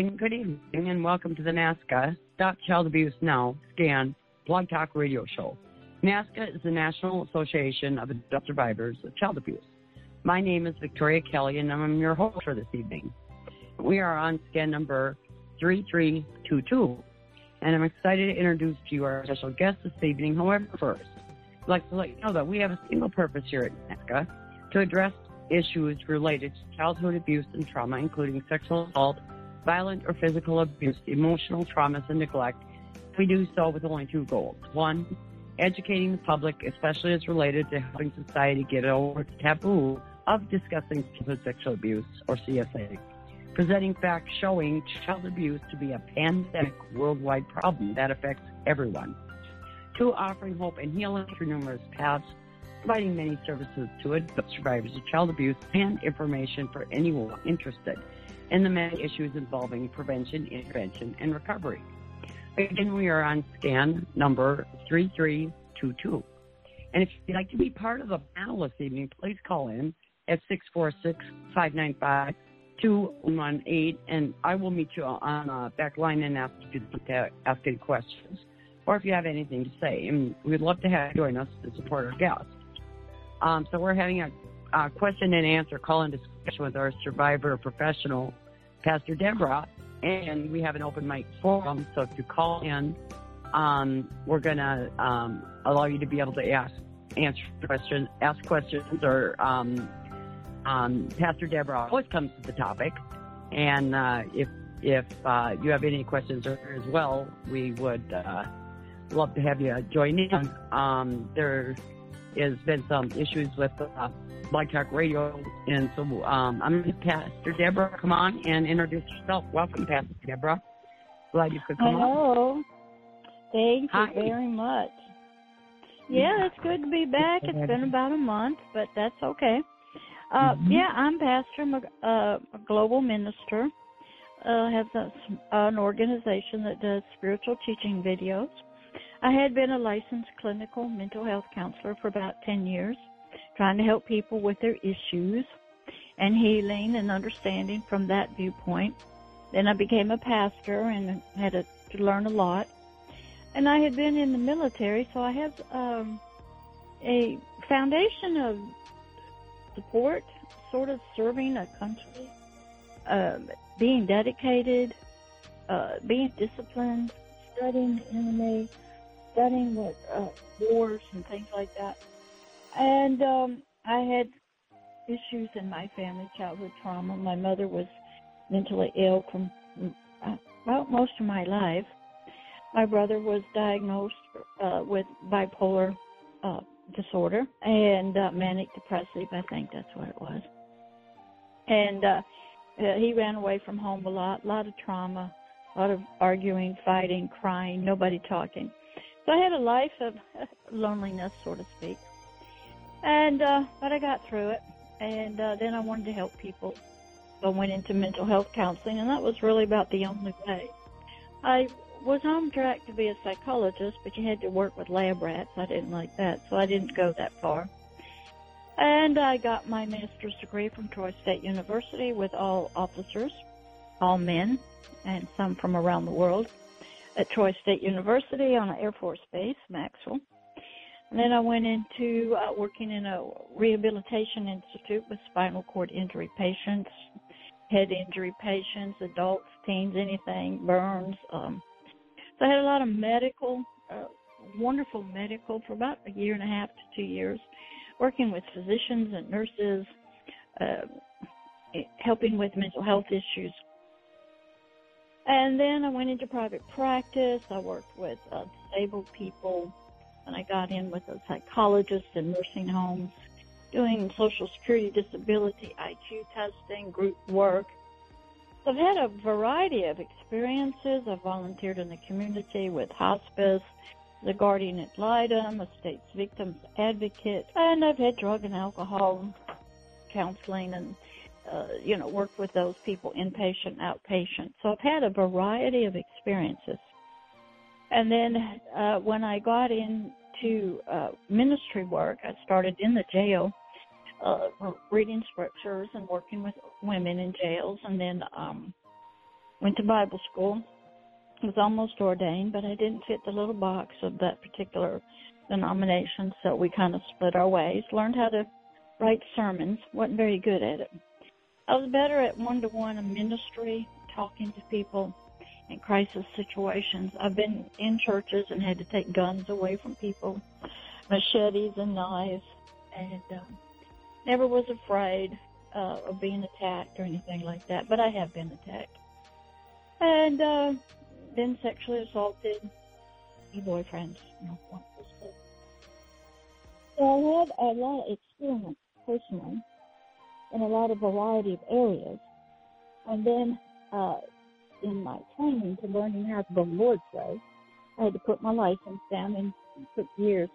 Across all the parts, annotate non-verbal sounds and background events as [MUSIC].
and good evening, and welcome to the NAASCA Stop Child Abuse Now Scan Blog Talk Radio Show. NAASCA is the National Association of Adult Survivors of Child Abuse. My name is Victoria Kelly, and I'm your host for this evening. We are on scan number 3322, and I'm excited to introduce to you our special guest this evening. However, first, I'd like to let you know that we have a single purpose here at NAASCA to address issues related to childhood abuse and trauma, including sexual assault, violent or physical abuse, emotional traumas, and neglect. We do so with only two goals. One, educating the public, especially as related to helping society get over the taboo of discussing childhood sexual abuse, or CSA. Presenting facts showing child abuse to be a pandemic worldwide problem that affects everyone. Two, offering hope and healing through numerous paths, providing many services to adult survivors of child abuse and information for anyone interested in the many issues involving prevention, intervention, and recovery. Again, we are on scan number 3322. And if you'd like to be part of the panel this evening, please call in at 646-595-2118, and I will meet you on a back line and ask you to ask any questions, or if you have anything to say. And we'd love to have you join us to support our guests. Um, so we're having a, a question and answer call-in discussion with our survivor professional, Pastor Deborah, and we have an open mic forum. So if you call in, um, we're going to um, allow you to be able to ask answer questions, ask questions, or um, um, Pastor Deborah always comes to the topic. And uh, if if uh, you have any questions as well, we would uh, love to have you join in. Um, there has been some issues with uh, Blog Talk Radio, and so um, I'm Pastor Deborah come on and introduce yourself. Welcome, Pastor Deborah. Glad you could come Hello. on. Thank Hi. you very much. Yeah, it's good to be back. It's been about a month, but that's okay. Uh, Mhm. Yeah, I'm pastor. I'm a, uh, a global minister. Uh, have a, an organization that does spiritual teaching videos. I had been a licensed clinical mental health counselor for about 10 years, trying to help people with their issues and healing and understanding from that viewpoint. Then I became a pastor and had to, to learn a lot. And I had been in the military, so I have um, a foundation of support, sort of serving a country, um, being dedicated, uh, being disciplined, studying the enemy, studying what uh, wars and things like that. And um, I had issues in my family, childhood trauma. My mother was mentally ill from uh, well most of my life. My brother was diagnosed uh, with bipolar uh, disorder and uh, manic depressive. I think that's what it was. And uh, uh, he ran away from home a lot, a lot of trauma, a lot of arguing, fighting, crying, nobody talking. So I had a life of [LAUGHS] loneliness, so to speak. And uh, but I got through it, and uh, then I wanted to help people. So I went into mental health counseling, and that was really about the only way. I was on track to be a psychologist, but you had to work with lab rats. I didn't like that, so I didn't go that far. And I got my master's degree from Troy State University with all officers, all men, and some from around the world at Troy State University on an Air Force Base, Maxwell. And then I went into uh, working in a rehabilitation institute with spinal cord injury patients, head injury patients, adults, teens, anything, burns. Um, so I had a lot of medical, uh, wonderful medical for about a year and a half to two years, working with physicians and nurses, uh, helping with mental health issues. And then I went into private practice. I worked with uh, disabled people, and I got in with a psychologist in nursing homes, doing Social Security disability IQ testing, group work. I've had a variety of experiences. I've volunteered in the community with hospice, the guardian ad litem, a state's victims advocate, and I've had drug and alcohol counseling and uh, you know worked with those people inpatient, outpatient. So I've had a variety of experiences. And then uh, when I got into uh, ministry work, I started in the jail, uh, reading scriptures and working with women in jails, and then um, went to Bible school was almost ordained, but I didn't fit the little box of that particular denomination, so we kind of split our ways. Learned how to write sermons, wasn't very good at it. I was better at one to one ministry, talking to people in crisis situations. I've been in churches and had to take guns away from people, machetes and knives, and um, never was afraid uh, of being attacked or anything like that, but I have been attacked. And uh, been sexually assaulted, your boyfriends, you know, So I had a lot of experience personally in a lot of variety of areas. And then uh, in my training to learning how to go the Lord's way, I had to put my license down and it took years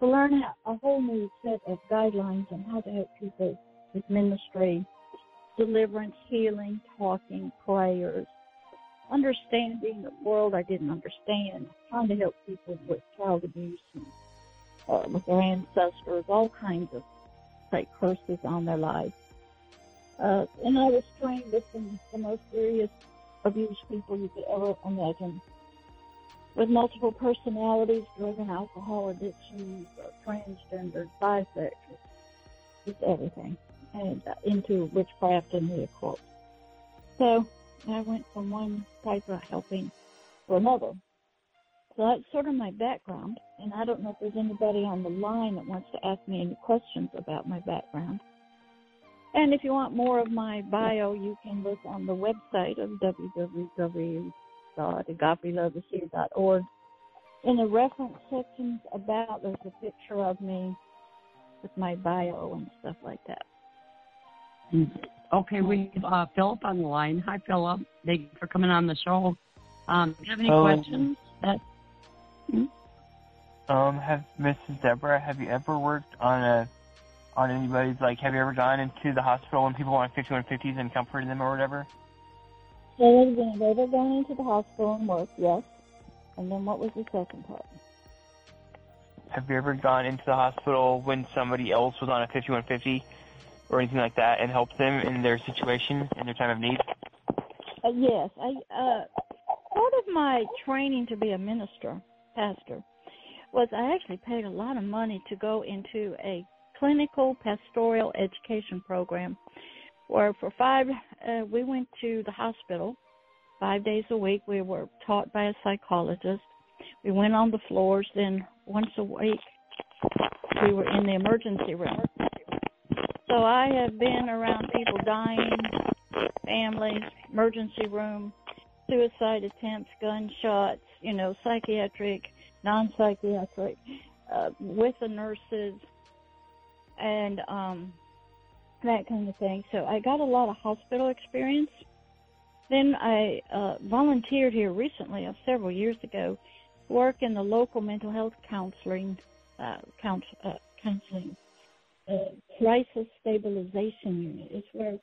to learn a whole new set of guidelines on how to help people with ministry, deliverance, healing, talking, prayers, understanding a world I didn't understand, trying to help people with child abuse and uh, with their ancestors, all kinds of like curses on their lives. Uh, and I was trained with some the most serious abused people you could ever imagine, with multiple personalities, drug and alcohol addictions, uh, transgender, bisexual, just everything, and uh, into witchcraft and the occult. So I went from one type of helping to another. So that's sort of my background, and I don't know if there's anybody on the line that wants to ask me any questions about my background. And if you want more of my bio, you can look on the website of www.agapeloveishere.org. In the reference sections about, there's a picture of me with my bio and stuff like that. Mm-hmm. Okay, we have uh, Philip on the line. Hi, Philip. Thank you for coming on the show. Um, do you have any um, questions? That, Um, have Mrs. Deborah, have you ever worked on a on anybody's like? Have you ever gone into the hospital when people want 5150s and comforted them or whatever? So have been ever gone into the hospital and worked? Yes. And then what was the second part? Have you ever gone into the hospital when somebody else was on a 5150 or anything like that and helped them in their situation in their time of need? Uh, yes, I uh, part of my training to be a minister, pastor, was I actually paid a lot of money to go into a clinical pastoral education program where for five uh, we went to the hospital five days a week. We were taught by a psychologist. We went on the floors. Then once a week we were in the emergency room. So I have been around people dying, families, emergency room, suicide attempts, gunshots, you know, psychiatric, non-psychiatric, uh, with the nurses, and um, that kind of thing. So I got a lot of hospital experience. Then I uh, volunteered here recently, uh, several years ago, work in the local mental health counseling, uh, counsel, uh, counseling a crisis stabilization unit. It's where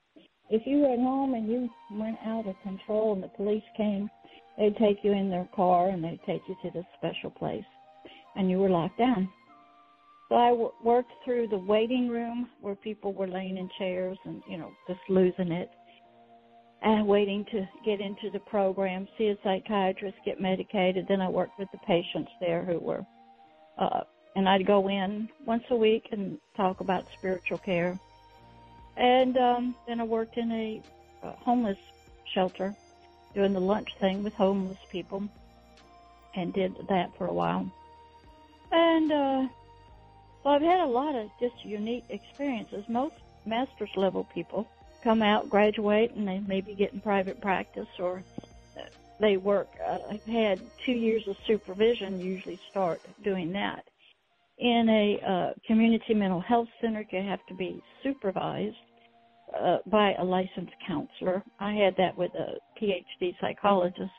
if you were at home and you went out of control and the police came, they'd take you in their car and they'd take you to this special place, and you were locked down. So I w- worked through the waiting room where people were laying in chairs and you know just losing it, and waiting to get into the program, see a psychiatrist, get medicated. Then I worked with the patients there who were uh, and I'd go in once a week and talk about spiritual care. And um, then I worked in a, a homeless shelter doing the lunch thing with homeless people and did that for a while. And uh, so I've had a lot of just unique experiences. Most master's level people come out, graduate, and they maybe get in private practice or they work. Uh, I've had two years of supervision. Usually start doing that. In a uh, community mental health center, you have to be supervised uh, by a licensed counselor. I had that with a PhD psychologist,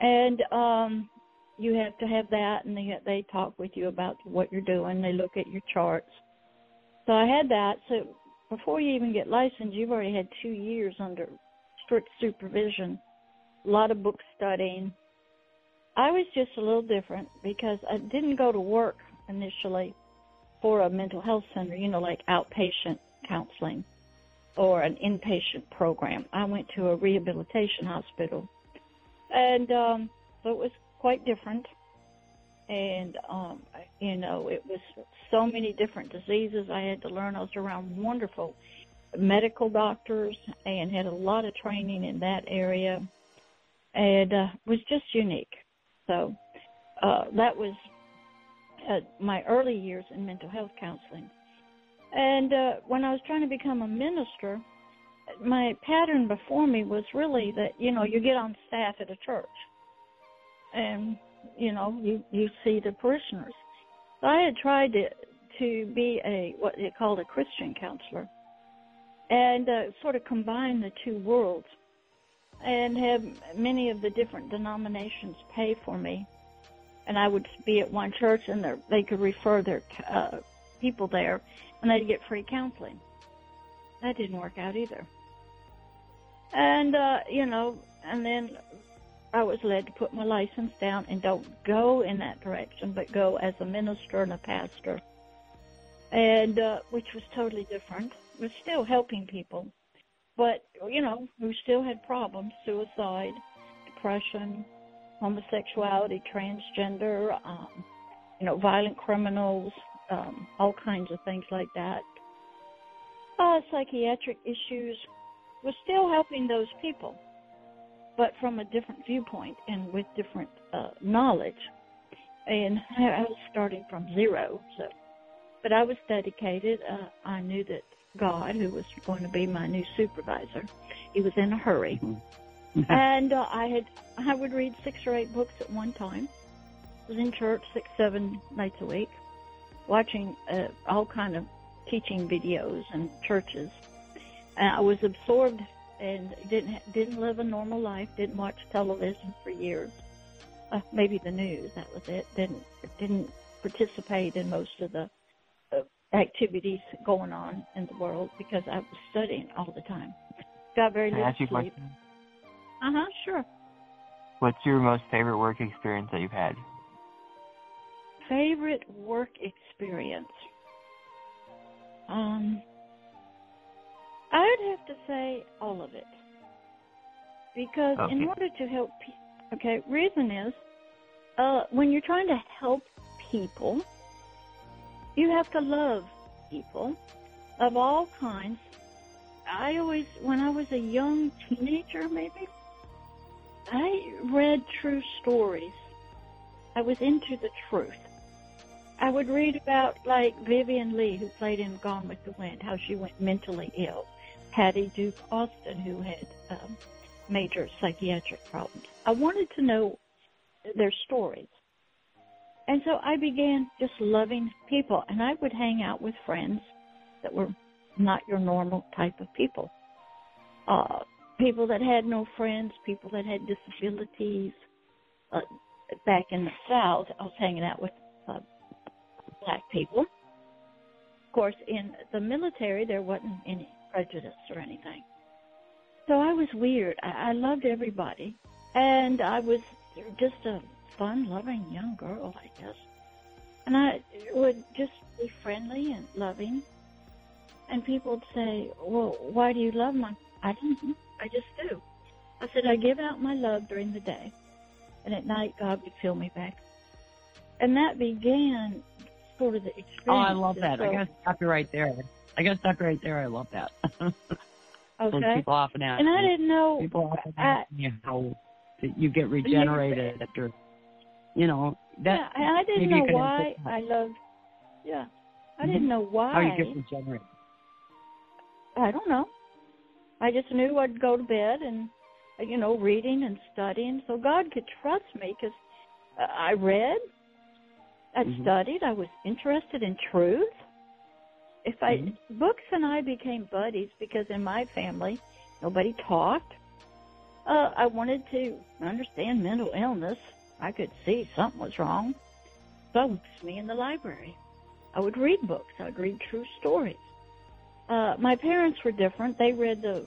and um, you have to have that, and they they talk with you about what you're doing. They look at your charts. So I had that. So before you even get licensed, you've already had two years under strict supervision, a lot of book studying. I was just a little different because I didn't go to work initially for a mental health center, you know, like outpatient counseling or an inpatient program. I went to a rehabilitation hospital. And um so it was quite different. And um you know, it was so many different diseases I had to learn. I was around wonderful medical doctors and had a lot of training in that area and uh was just unique. So uh that was uh, my early years in mental health counseling. And uh, when I was trying to become a minister, my pattern before me was really that you know you get on staff at a church, and you know you you see the parishioners. So I had tried to to be a what they called a Christian counselor, and uh, sort of combine the two worlds, and have many of the different denominations pay for me and I would be at one church and they could refer their uh, people there, and they'd get free counseling. That didn't work out either. And uh, you know, and then I was led to put my license down and don't go in that direction, but go as a minister and a pastor, and uh, which was totally different. Was still helping people, but you know, who still had problems, suicide, depression, homosexuality, transgender, um, you know, violent criminals, um, all kinds of things like that. Uh, psychiatric issues. We're still helping those people, but from a different viewpoint and with different uh, knowledge. And I was starting from zero, so. But I was dedicated. Uh, I knew that God, who was going to be my new supervisor, he was in a hurry. Mm-hmm [LAUGHS] [LAUGHS] and uh, I had I would read six or eight books at one time. I was in church six seven nights a week, watching uh, all kind of teaching videos and churches. And I was absorbed and didn't didn't live a normal life. Didn't watch television for years. Uh, maybe the news. That was it. Didn't didn't participate in most of the uh, activities going on in the world because I was studying all the time. Got very little sleep. Uh huh, sure. What's your most favorite work experience that you've had? Favorite work experience? Um, I'd have to say all of it. Because okay. in order to help people, okay, reason is, uh, when you're trying to help people, you have to love people of all kinds. I always, when I was a young teenager, maybe, I read true stories. I was into the truth. I would read about like Vivien Leigh, who played in Gone with the Wind, how she went mentally ill. Patty Duke Astin, who had um, major psychiatric problems. I wanted to know their stories. And so I began just loving people, and I would hang out with friends that were not your normal type of people. Uh, people that had no friends, people that had disabilities. Uh, back in the South, I was hanging out with uh, black people. Of course, in the military, there wasn't any prejudice or anything. So I was weird. I, I loved everybody, and I was just a fun-loving young girl, I guess. And I would just be friendly and loving. And people would say, "Well, why do you love my?" I didn't. I just do. I said, I give out my love during the day, and at night, God would fill me back. And that began sort of the experience. Oh, I love that. So, I got to stop you right there. I got to stop you right there. I love that. [LAUGHS] okay. people often ask And I didn't know. People often ask me how you get regenerated yeah, after, you know, that. Yeah, I didn't know why I loved. Yeah. I mm-hmm. didn't know why. How you get regenerated. I don't know. I just knew I'd go to bed and you know, reading and studying, so God could trust me because uh, I read, I Mhm. studied, I was interested in truth. If I Mhm. books and I became buddies because in my family nobody talked. Uh, I wanted to understand mental illness. I could see something was wrong. Books me in the library. I would read books. I would read true stories. Uh, my parents were different. They read the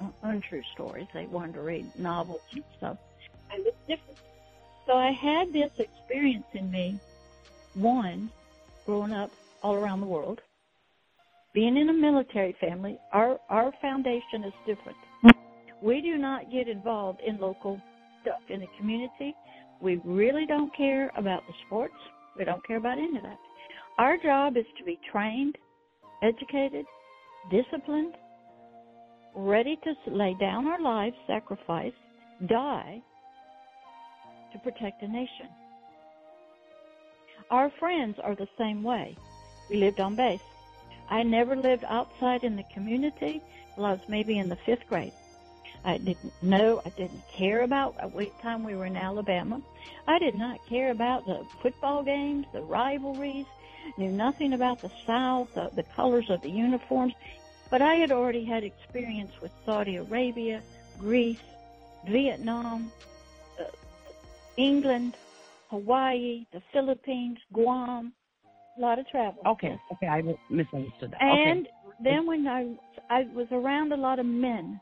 uh, untrue stories. They wanted to read novels and stuff. I was different. So I had this experience in me. One, growing up all around the world, being in a military family, our our foundation is different. We do not get involved in local stuff in the community. We really don't care about the sports. We don't care about any of that. Our job is to be trained, educated, disciplined, ready to lay down our lives, sacrifice, die to protect a nation. Our friends are the same way. We lived on base. I never lived outside in the community till I was maybe in the fifth grade. I didn't know, I didn't care about, at one time we were in Alabama, I did not care about the football games, the rivalries, knew nothing about the South, the, the colors of the uniforms, but I had already had experience with Saudi Arabia, Greece, Vietnam, uh, England, Hawaii, the Philippines, Guam, a lot of travel. Okay, okay, I misunderstood that. And okay. then when I I was around a lot of men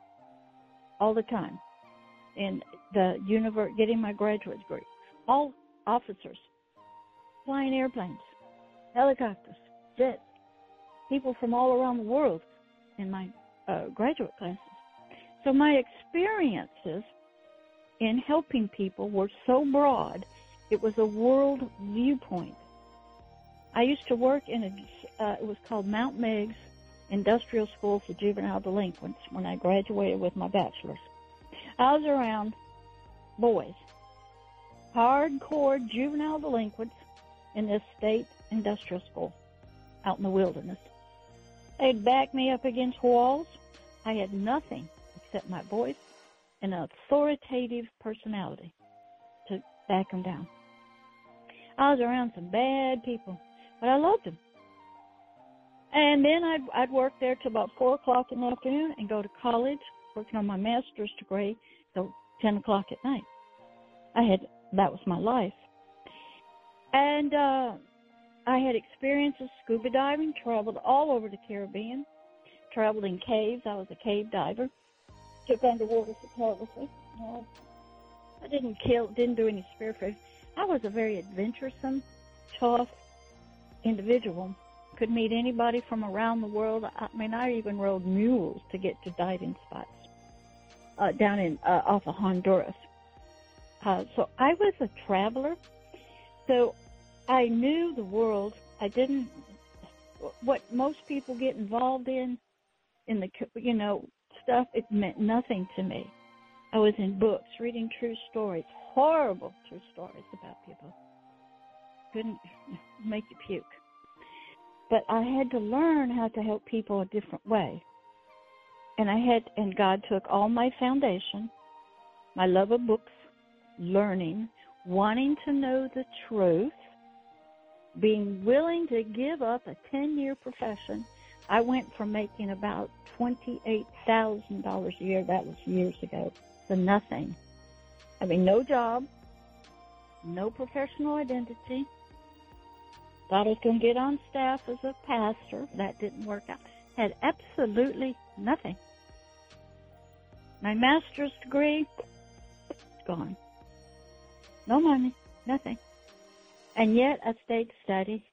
all the time in the universe getting my graduate degree. All officers, flying airplanes, helicopters, jets, people from all around the world in my uh, graduate classes. So my experiences in helping people were so broad, it was a world viewpoint. I used to work in a, uh, it was called Mount Meigs Industrial School for Juvenile Delinquents when I graduated with my bachelor's. I was around boys, hardcore juvenile delinquents in this state industrial school out in the wilderness. They'd back me up against walls. I had nothing except my voice and an authoritative personality to back them down. I was around some bad people, but I loved them. And then I'd, I'd work there till about 4 o'clock in the afternoon and go to college, working on my master's degree till 10 o'clock at night. I had, that was my life. And, uh, I had experiences scuba diving, traveled all over the Caribbean, traveled in caves. I was a cave diver, took underwater photography. I didn't kill, didn't do any spearfish. I was a very adventuresome, tough individual. Could meet anybody from around the world. I mean, I even rode mules to get to diving spots uh, down in uh, off of Honduras. Uh, so I was a traveler. So I knew the world. I didn't what most people get involved in in the you know stuff. It meant nothing to me. I was in books reading true stories, horrible true stories about people. Couldn't [LAUGHS] make you puke. But I had to learn how to help people a different way. And I had and God took all my foundation, my love of books, learning, wanting to know the truth, being willing to give up a 10 year profession. I went from making about $28,000 a year, that was years ago, to nothing. I mean, no job, no professional identity. Thought I was going to get on staff as a pastor. That didn't work out. Had absolutely nothing. My master's degree, gone. No money, nothing. And yet I stayed steady.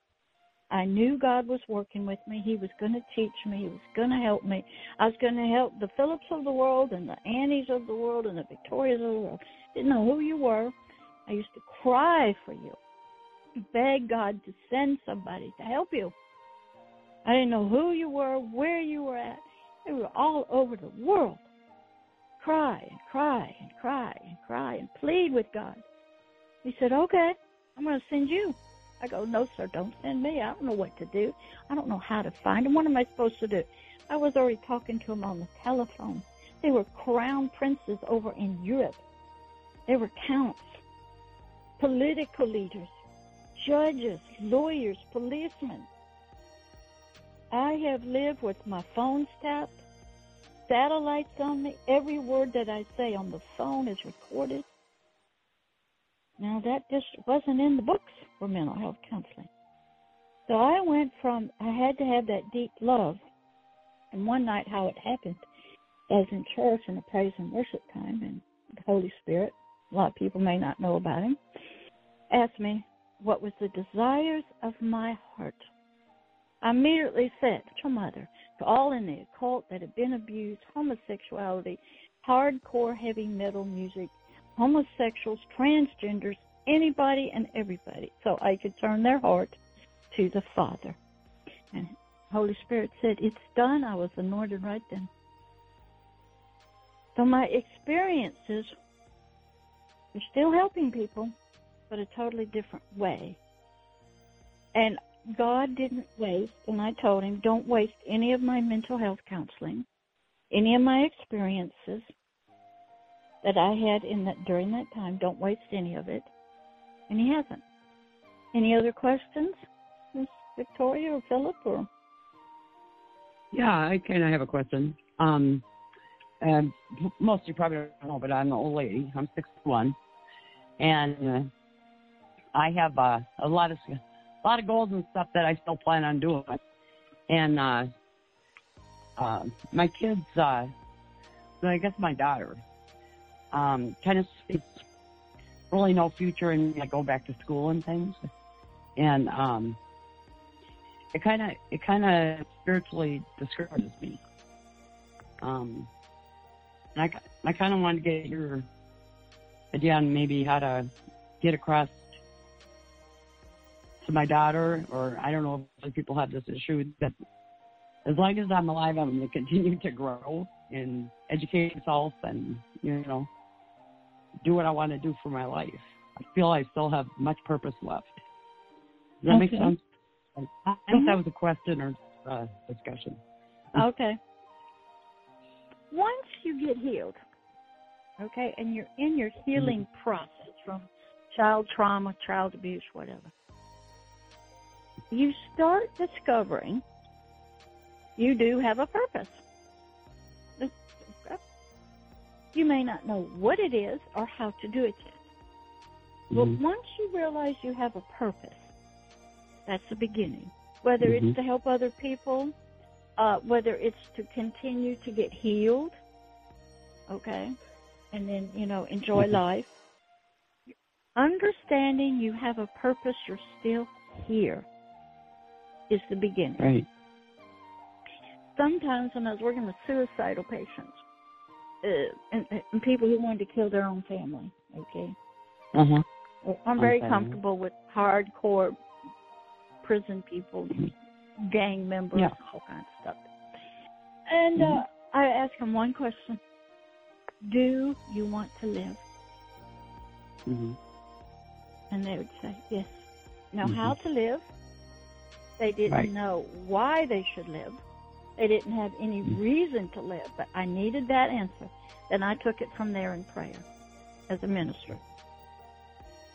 I knew God was working with me. He was going to teach me. He was going to help me. I was going to help the Phillips of the world and the Annies of the world and the Victorias of the world. Didn't know who you were. I used to cry for you, beg God to send somebody to help you. I didn't know who you were, where you were at. They were all over the world. Cry and cry and cry and cry and plead with God. He said, Okay, I'm going to send you. I go, No, sir, don't send me. I don't know what to do. I don't know how to find him. What am I supposed to do? I was already talking to him on the telephone. They were crown princes over in Europe. They were counts, political leaders, judges, lawyers, policemen. I have lived with my phone tapped, satellites on me. Every word that I say on the phone is recorded. Now, that just wasn't in the books for mental health counseling. So I went from, I had to have that deep love. And one night, how it happened, I was in church in a praise and worship time, and the Holy Spirit, a lot of people may not know about him, asked me what was the desires of my heart. I immediately said to mother, to all in the occult that had been abused, homosexuality, hardcore heavy metal music, homosexuals, transgenders, anybody and everybody, so I could turn their heart to the Father. And Holy Spirit said, It's done. I was anointed right then. So my experiences are still helping people, but a totally different way. And God didn't waste, and I told him, don't waste any of my mental health counseling, any of my experiences that I had in that during that time. Don't waste any of it, and He hasn't. Any other questions, Miss Victoria or Philip or? Yeah, I can. I have a question. Um, and most of you probably don't know, but I'm an old lady. I'm 61, and uh, I have uh, a lot of a lot of goals and stuff that I still plan on doing. And uh, uh, my kids, uh, I guess my daughter, um, of sees really no future in like, go back to school and things. And um, it kind of it kind of spiritually discourages me. Um, and I, I kind of want to get your idea on maybe how to get across to my daughter, or I don't know if other people have this issue, that as long as I'm alive, I'm going to continue to grow and educate myself and, you know, do what I want to do for my life. I feel I still have much purpose left. Does that okay. make sense? I think mm-hmm. that was a question or uh, discussion. Okay. Once you get healed, okay, and you're in your healing mm-hmm. process from child trauma, child abuse, whatever, you start discovering you do have a purpose. You may not know what it is or how to do it yet. Mm-hmm. But once you realize you have a purpose, that's the beginning. Whether mm-hmm. it's to help other people, uh, whether it's to continue to get healed, okay, and then, you know, enjoy mm-hmm. life. Understanding you have a purpose, you're still here is the beginning. Right. Sometimes when I was working with suicidal patients uh, and, and people who wanted to kill their own family, okay, uh-huh. I'm very okay. comfortable with hardcore prison people, gang members, yeah. all kinds of stuff. And uh, mm-hmm. uh, I ask them one question: Do you want to live? Mm-hmm. And they would say yes. Now, mm-hmm. how to live? They didn't right. know why they should live. They didn't have any mm-hmm. reason to live, but I needed that answer. Then I took it from there in prayer as a minister.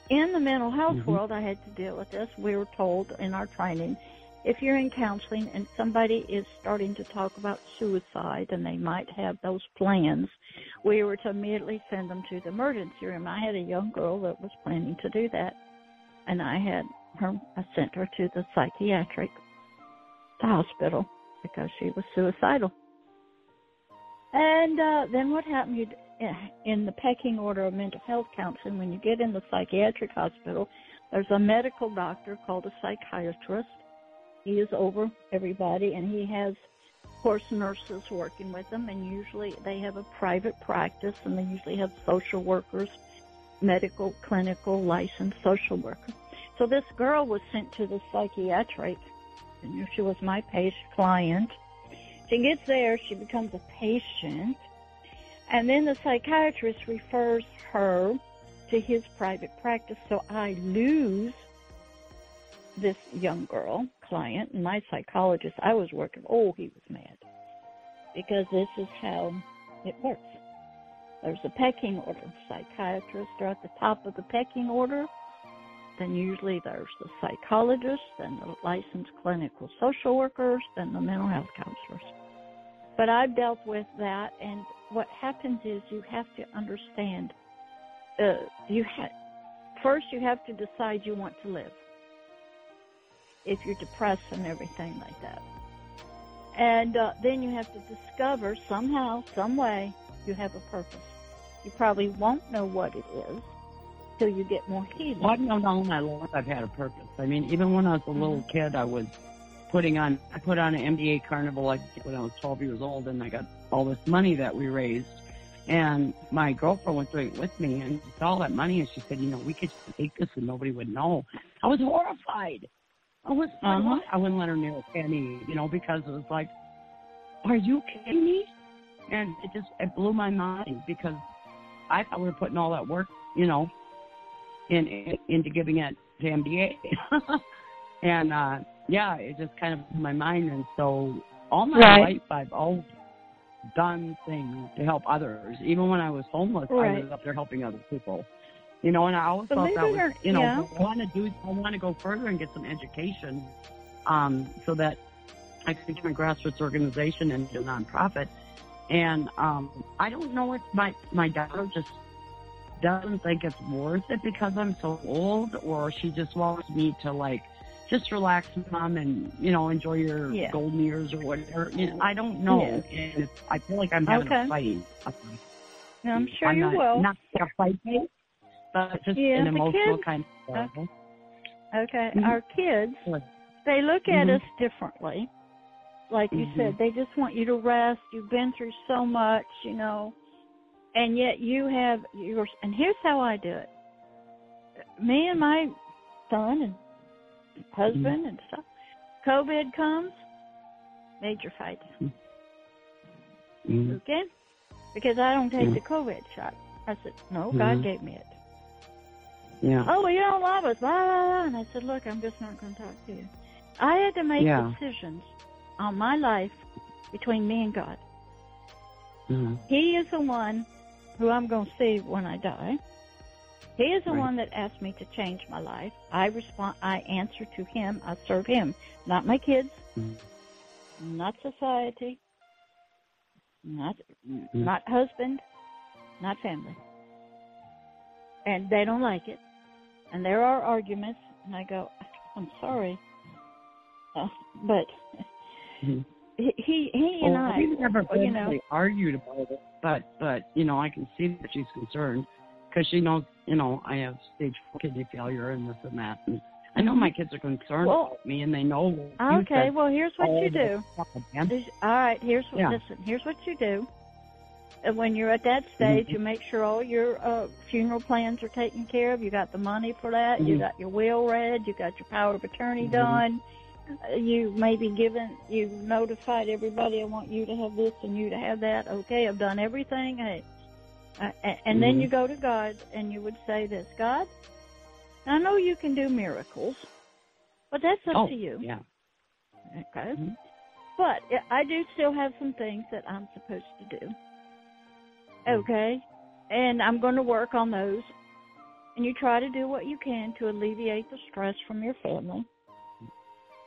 In the mental health mm-hmm. world, I had to deal with this. We were told in our training if you're in counseling and somebody is starting to talk about suicide and they might have those plans, we were to immediately send them to the emergency room. I had a young girl that was planning to do that, and I had her, I sent her to the psychiatric the hospital because she was suicidal. And uh, then what happened? You in the pecking order of mental health counseling, when you get in the psychiatric hospital, there's a medical doctor called a psychiatrist. He is over everybody, and he has, of course, nurses working with them, and usually they have a private practice, and they usually have social workers, medical, clinical, licensed social workers. So this girl was sent to the psychiatric, she was my patient client. She gets there, she becomes a patient, and then the psychiatrist refers her to his private practice. So I lose this young girl client, and my psychologist I was working. Oh, he was mad because this is how it works. There's a pecking order. Psychiatrists are at the top of the pecking order. Then usually there's the psychologists, then the licensed clinical social workers, then the mental health counselors. But I've dealt with that, and what happens is you have to understand. Uh, you ha- first you have to decide you want to live. If you're depressed and everything like that, and uh, then you have to discover somehow, some way, you have a purpose. You probably won't know what it is you get more healing. Well, I've known all my life I've had a purpose. I mean, even when I was a little Mm-hmm. kid, I was putting on, I put on an MDA carnival like when I was 12 years old, and I got all this money that we raised. And my girlfriend was doing it with me, and she saw all that money, and she said, you know, we could just take this and nobody would know. I was horrified. I was, Uh-huh. I wouldn't let her near a penny, you know, because it was like, are you kidding me? And it just, it blew my mind because I thought we were putting all that work, you know, in, in into giving it to MDA. [LAUGHS] and uh yeah, it just kind of blew my mind and so all my Right. life I've always done things to help others. Even when I was homeless, I Right. was up there helping other people. You know, and I always Believe thought that was you know, yeah. I wanna do I wanna go further and get some education um so that I can join a grassroots organization and a nonprofit. And um I don't know if my my daughter just doesn't think it's worth it because I'm so old, or she just wants me to like just relax, mom, and you know enjoy your Yeah. golden years or whatever. You know, I don't know, and it's, I feel like I'm having Okay. a fight. I'm sure I'm you not, will. Not like a fight, but just Yeah, an emotional kids- kind of. level. Okay, Mhm. our kids, they look at Mhm. us differently. Like you Mhm. said, they just want you to rest. You've been through so much, you know, and yet you have yours. And here's how I do it: me and my son and husband and stuff. COVID comes, major fight. Mhm. Okay, because I don't take Mhm. the COVID shot. I said, no, Mhm. God gave me it. Yeah. oh, well, you don't love us, blah, blah, blah. And I said, look, I'm just not going to talk to you. I had to make Yeah. decisions on my life between me and God. Mhm. He is the one who I'm going to see when I die. He is the Right. one that asked me to change my life. I respond. I answer to him. I serve him, not my kids, Mhm. not society, not not husband, not family. And they don't like it. And there are arguments, and I go, I'm sorry, uh, but Mhm. He he, and Well, I we've never you know, argued about it, but but you know I can see that she's concerned because she knows you know I have stage four kidney failure and this and that, and I know my kids are concerned Well, about me and they know. okay. said Well, here's what you do. All right, here's what Yeah. listen. Here's what you do. And when you're at that stage, Mhm. you make sure all your uh, funeral plans are taken care of. You got the money for that. You Mhm. got your will read. You got your power of attorney Mhm. done. You maybe given you notified everybody. I want you to have this and you to have that. Okay, I've done everything. Hey, uh, and, and then you go to God and you would say this: God, I know you can do miracles, but that's up oh, to you. Yeah. Okay. Mhm. But I do still have some things that I'm supposed to do. Okay. And I'm going to work on those. And you try to do what you can to alleviate the stress from your family.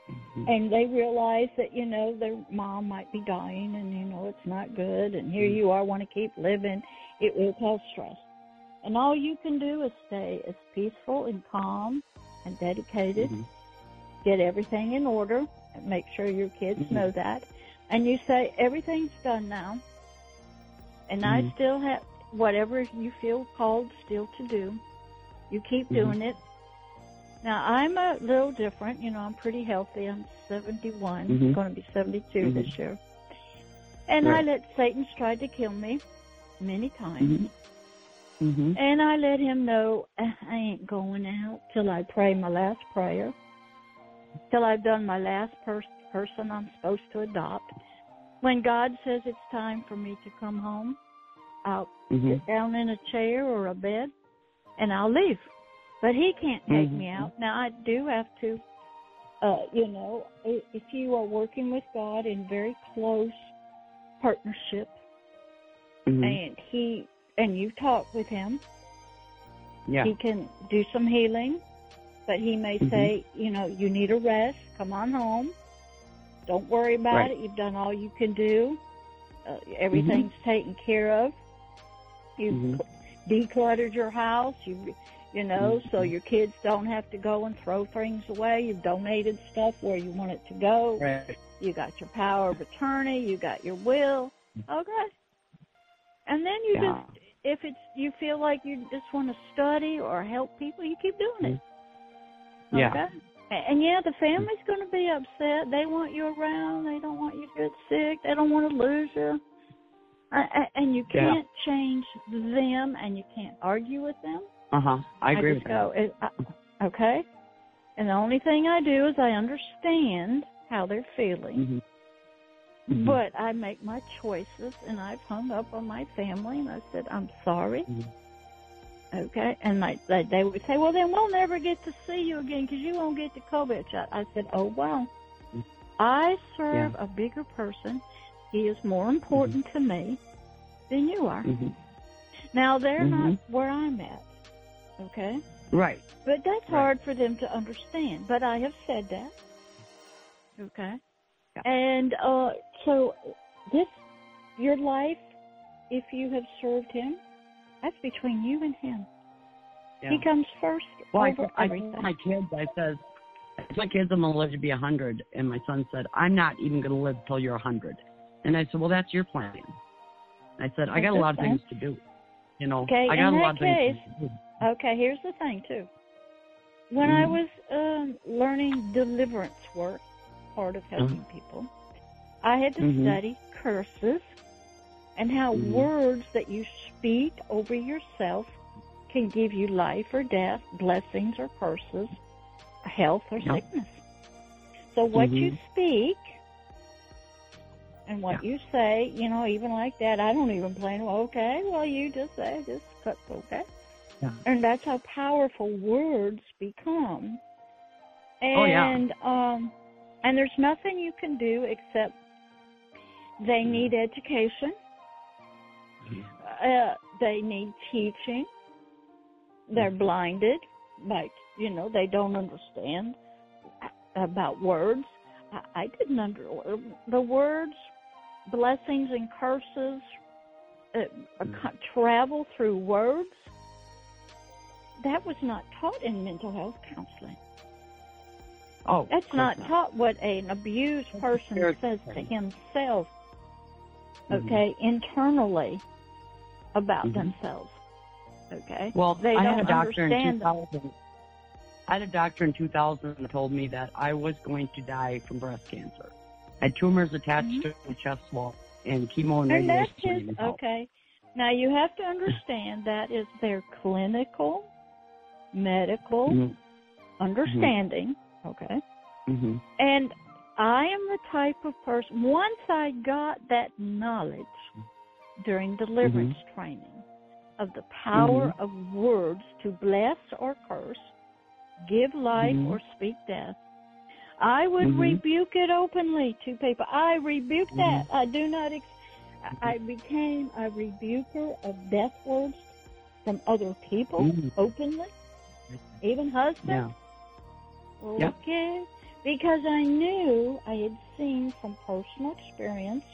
Mhm. And they realize that, you know, their mom might be dying and, you know, it's not good. And here Mhm. you are, want to keep living. It will cause stress. And all you can do is stay as peaceful and calm and dedicated Mhm. get everything in order and make sure your kids Mhm. know that. And you say, everything's done now. And I Mhm. still have whatever you feel called still to do. You keep Mhm. doing it. Now, I'm a little different. You know, I'm pretty healthy. I'm 71, Mhm. going to be 72 Mhm. this year. And I let Satan try to kill me many times. Mhm. Mhm. And I let him know "Uh, I ain't going out till I pray my last prayer, till I've done my last pers- person I'm supposed to adopt. When God says it's time for me to come home, I'll Mhm. sit down in a chair or a bed and I'll leave. But he can't take Mhm. me out. Now I do have to, uh, you know, if you are working with God in very close partnership, Mhm. and he and you talk with him. Yeah. He can do some healing, but he may Mhm. say, you know, you need a rest. Come on home. Don't worry about Right. it. You've done all you can do. Uh, everything's taken care of. You've Mhm. decluttered your house. You, you know, so Mhm. your kids don't have to go and throw things away. You've donated stuff where you want it to go. Right. You got your power of attorney. You got your will. Okay. And then you Yeah. just, if it's you feel like you just want to study or help people, you keep doing it. Yeah. Okay. A- And yeah, the family's going to be upset. They want you around. They don't want you to get sick. They don't want to lose you. And you can't change them, and you can't argue with them. Uh huh. I agree just with go, it, I, okay. And the only thing I do is I understand how they're feeling, that. Mhm. but I make my choices, and I've hung up on my family, and I said I'm sorry. Mhm. Okay, and they, they they would say, well, then we'll never get to see you again because you won't get the COVID shot. I said, oh wow, Mhm. I serve a bigger person. He is more important to me than you are. Mhm. Now they're not Mhm. where I'm at. Okay. Right. But that's Right. hard for them to understand. But I have said that. Okay. Yeah. And uh, so this, your life, if you have served him, that's between you and him. Yeah. He comes first Well, I, over I everything. told my kids, I said, I my kids I'm going to live to be a 100. And my son said, I'm not even going to live till you're a 100. And I said, well, that's your plan. I said, I got a lot of things to do. You know, Okay, I got a lot of things to do. Okay, here's the thing too. When I Mhm. was um, learning deliverance work, part of helping people, I had to Mhm. study curses and how Mhm. words that you speak over yourself can give you life or death, blessings or curses, health or Yep. sickness. So what you Mhm. speak and what you say, you know, even like that, I don't even plan. Well, okay, well, you just say, just cut, okay. Yeah. And that's how powerful words become. Oh, yeah. And um, and there's nothing you can do except they need education. Uh, they need teaching. They're blinded by, you know, they don't understand about words. I, I didn't under the words, blessings and curses, uh, travel through words. That was not taught in mental health counseling. Oh, That's course not taught what an abused person says to himself, Mhm. okay, internally about Mhm. themselves. Okay? Well, They I had a doctor in understand 2000. I had a doctor in 2000 that told me that I was going to die from breast cancer. I had tumors attached Mhm. to my chest wall, and chemo and And radiation didn't okay. Now you have to understand that is their clinical, medical Mhm. understanding, okay? Mhm. And I am the type of person, once I got that knowledge during deliverance training of the power Mhm. of words to bless or curse, give life Mhm. or speak death, I would rebuke it openly to people. I rebuke that. I do not. Ex- I became a rebuker of death words from other people Mhm. openly, even husband? Yeah. Okay. Because I knew I had seen from personal experience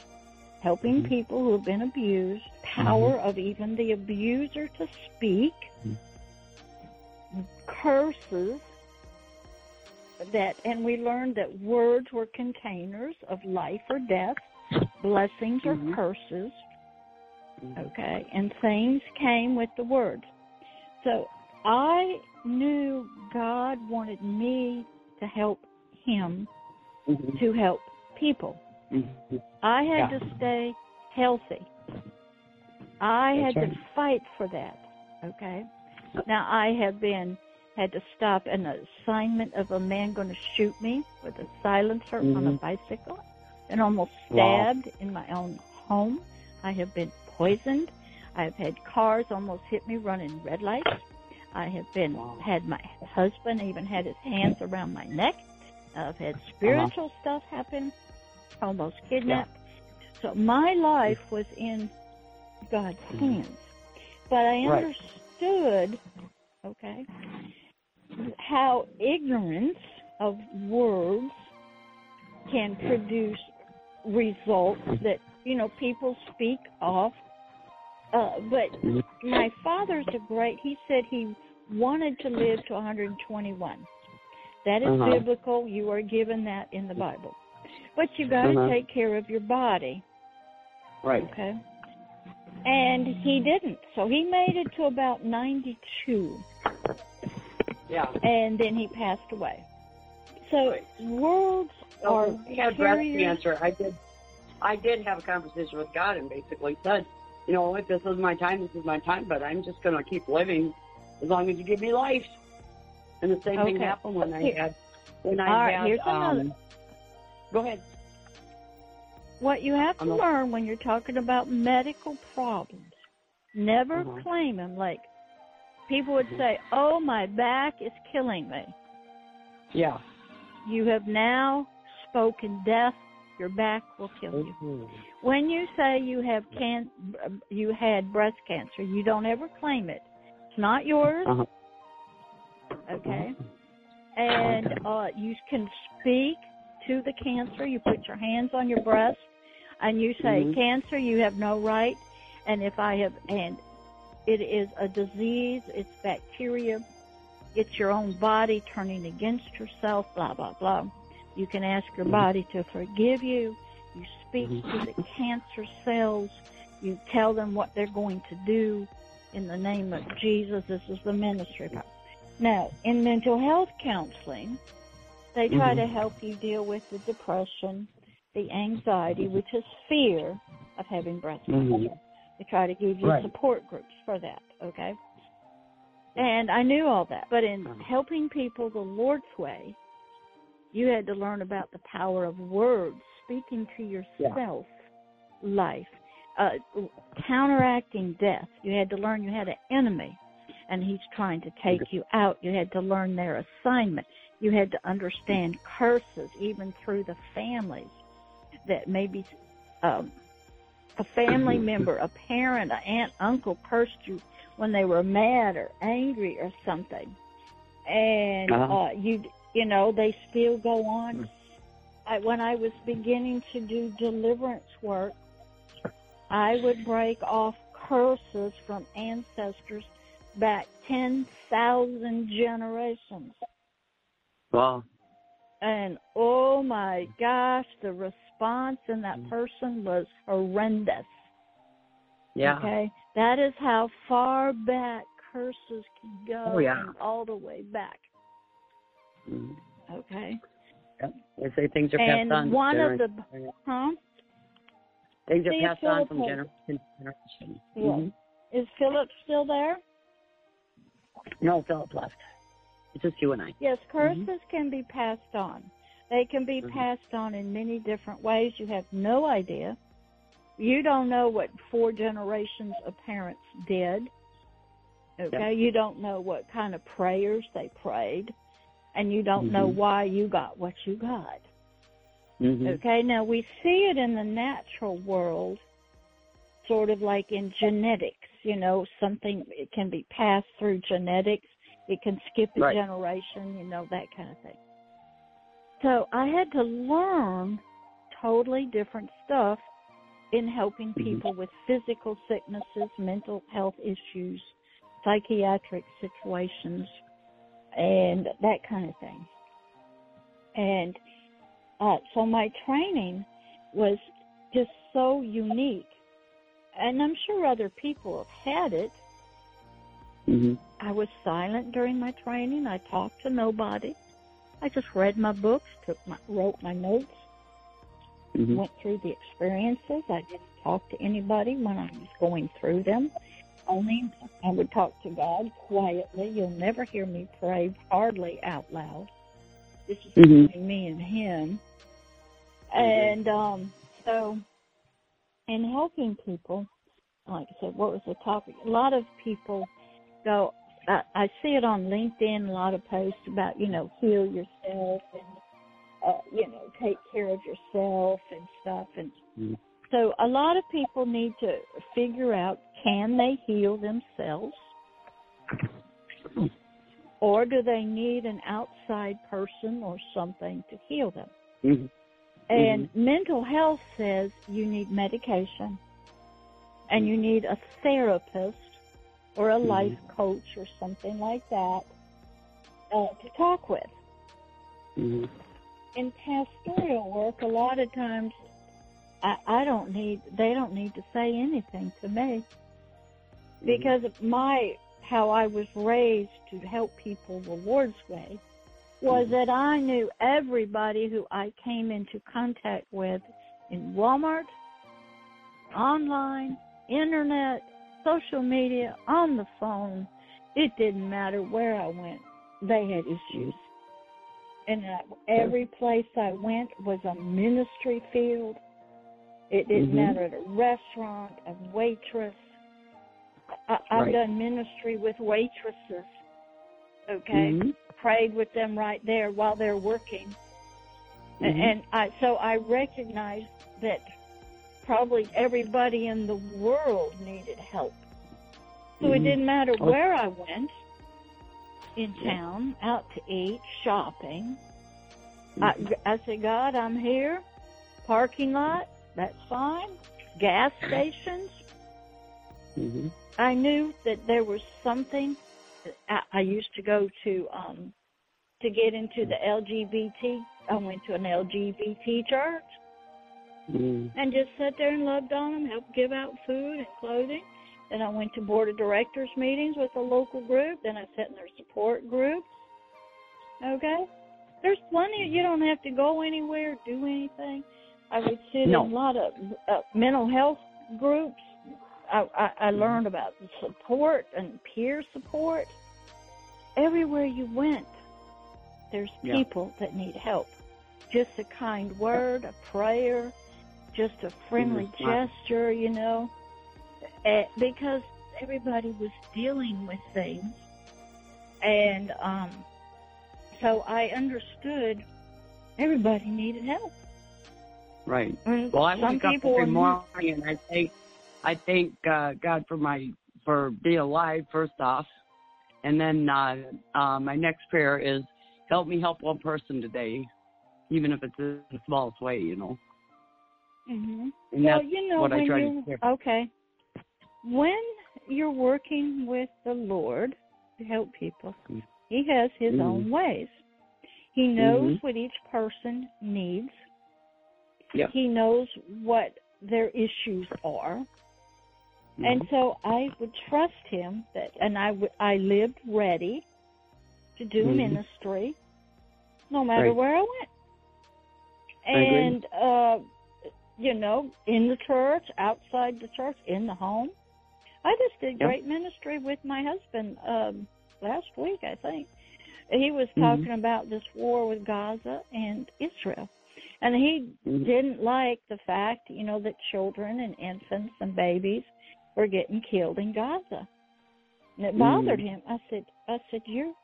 helping Mhm. people who have been abused, power of even the abuser to speak, Mhm. curses that and we learned that words were containers of life or death, blessings or Mhm. curses, Mhm. okay, and things came with the words. So I knew God wanted me to help Him Mhm. to help people. Mhm. I had Yeah. to stay healthy. I That's had right. to fight for that. Okay. Now I have been had to stop an assignment of a man going to shoot me with a silencer on a Mhm. bicycle, and almost Wow. stabbed in my own home. I have been poisoned. I've had cars almost hit me running red lights. I have been had my husband even had his hands around my neck. I've had uh-huh. spiritual stuff happen, almost kidnapped. So my life was in God's mm-hmm. hands. But I Right. understood, okay, how ignorance of words can produce results that you know people speak of. Uh, but my father's a great. He said he wanted to live to 121. That is Uh-huh. biblical. You are given that in the Bible. But you got to Uh-huh. take care of your body, Right. okay? And he didn't. So he made it to about 92 Yeah. and then he passed away. So Right. words are So he had breast cancer. I did. I did have a conversation with God and basically said, you know, if this is my time, this is my time. But I'm just going to keep living as long as you give me life. And the same thing happened when I had when I All right, had. here's another- um, go ahead. What you have to I'm a- learn when you're talking about medical problems, never Mhm. claim them. Like people would Mhm. say, "Oh, my back is killing me." Yeah. You have now spoken death. Your back will kill you. Mhm. When you say you have can you had breast cancer, you don't ever claim it. It's not yours. Uh-huh. Okay. And uh, you can speak to the cancer. You put your hands on your breast, and you say, Mhm. "Cancer, you have no right." And if I have, and it is a disease, it's bacteria, it's your own body turning against yourself. Blah blah blah. You can ask your Mhm. body to forgive you. You speak to the cancer cells. You tell them what they're going to do in the name of Jesus. This is the ministry part. Now, in mental health counseling, they try Mhm. to help you deal with the depression, the anxiety, which is fear of having breast cancer. Mhm. They try to give you Right. support groups for that, okay? And I knew all that. But in Uh-huh. helping people the Lord's way, you had to learn about the power of words, speaking to yourself, life, uh, counteracting death. You had to learn you had an enemy and he's trying to take you out. You had to learn their assignment. You had to understand curses, even through the families that maybe um, a family member, a parent, an aunt, uncle cursed you when they were mad or angry or something, and Uh-huh. uh, you you know they still go on. I, when I was beginning to do deliverance work, I would break off curses from ancestors back 10,000 generations. Wow. And oh my gosh, the response in that Mm. person was horrendous. Yeah. Okay? That is how far back curses can go Oh, yeah. all the way back. Mhm. Okay? Yep. They say things are passed And on. one of the huh? things are See, passed on from generation to generation. Yeah. Mhm. Is Philip still there? No, Philip left. It's just you and I. Yes, Mm-hmm. curses can be passed on. They can be Mhm. passed on in many different ways. You have no idea. You don't know what four generations of parents did. Okay? You don't know what kind of prayers they prayed. And you don't know Mhm. why you got what you got. Mm-hmm. Okay? Now, we see it in the natural world, sort of like in genetics. You know, something, it can be passed through genetics. It can skip a Right. generation, you know, that kind of thing. So I had to learn totally different stuff in helping Mhm. people with physical sicknesses, mental health issues, psychiatric situations, and that kind of thing. And uh, so my training was just so unique. And I'm sure other people have had it. Mm-hmm. I was silent during my training. I talked to nobody. I just read my books, took my, wrote my notes, Mm-hmm. went through the experiences. I didn't talk to anybody when I was going through them. Only I would talk to God quietly. You'll never hear me pray hardly out loud. This is Mhm. between me and Him. And um, so, in helping people, like I said, what was the topic? A lot of people go. I, I see it on LinkedIn. A lot of posts about you know heal yourself and uh, you know take care of yourself and stuff. And Mhm. So a lot of people need to figure out can they heal themselves? Or do they need an outside person or something to heal them? Mm-hmm. And mental health says you need medication and you need a therapist or a life coach or something like that uh, to talk with. Mm-hmm. In pastoral work, a lot of times I, I don't need, they don't need to say anything to me because my, how I was raised to help people the Lord's way was that I knew everybody who I came into contact with in Walmart, online, internet, social media, on the phone. It didn't matter where I went. They had issues. And every place I went was a ministry field. It didn't Mhm. matter at a restaurant, a waitress. I, I've Right. done ministry with waitresses. Okay Mhm. prayed with them right there while they're working. Mhm. And I, so I recognized that probably everybody in the world needed help. So it Mhm. didn't matter Oh. where I went in town, out to eat, shopping. I, I said, God, I'm here. Parking lot, that's fine. Gas [CLEARS THROAT] stations, Mm-hmm. I knew that there was something. I, I used to go to um to get into the LGBT. I went to an LGBT church Mm-hmm. and just sat there and loved on them, helped give out food and clothing. Then I went to board of directors meetings with a local group. Then I sat in their support groups. Okay, there's plenty. You don't have to go anywhere, do anything. I would sit No. in a lot of uh, mental health groups. I, I, I learned about support and peer support. Everywhere you went, there's Yeah. people that need help. Just a kind word, a prayer, just a friendly Mhm. Gesture, you know, eh, because everybody was dealing with things, and um, so I understood everybody needed help. Right. And Well, I wake up every morning and I thank, I thank uh, God for my for being alive first off, and then uh, uh, my next prayer is help me help one person today, even if it's in the smallest way, you know. hmm And well, that's you know, what I try you to do. okay, when you're working with the Lord to help people, Mm. He has His Mhm. own ways. He knows Mhm. what each person needs. Yep. He knows what their issues are, and Mhm. so I would trust Him that, and I would I lived ready to do Mhm. ministry, no matter Right. where I went. I. And uh, you know, in the church, outside the church, in the home. I just did Yep. great ministry with my husband um, last week, I think. He was Mhm. talking about this war with Gaza and Israel. And he Mhm. didn't like the fact, you know, that children and infants and babies were getting killed in Gaza. And it bothered Mhm. him. I said, I said, you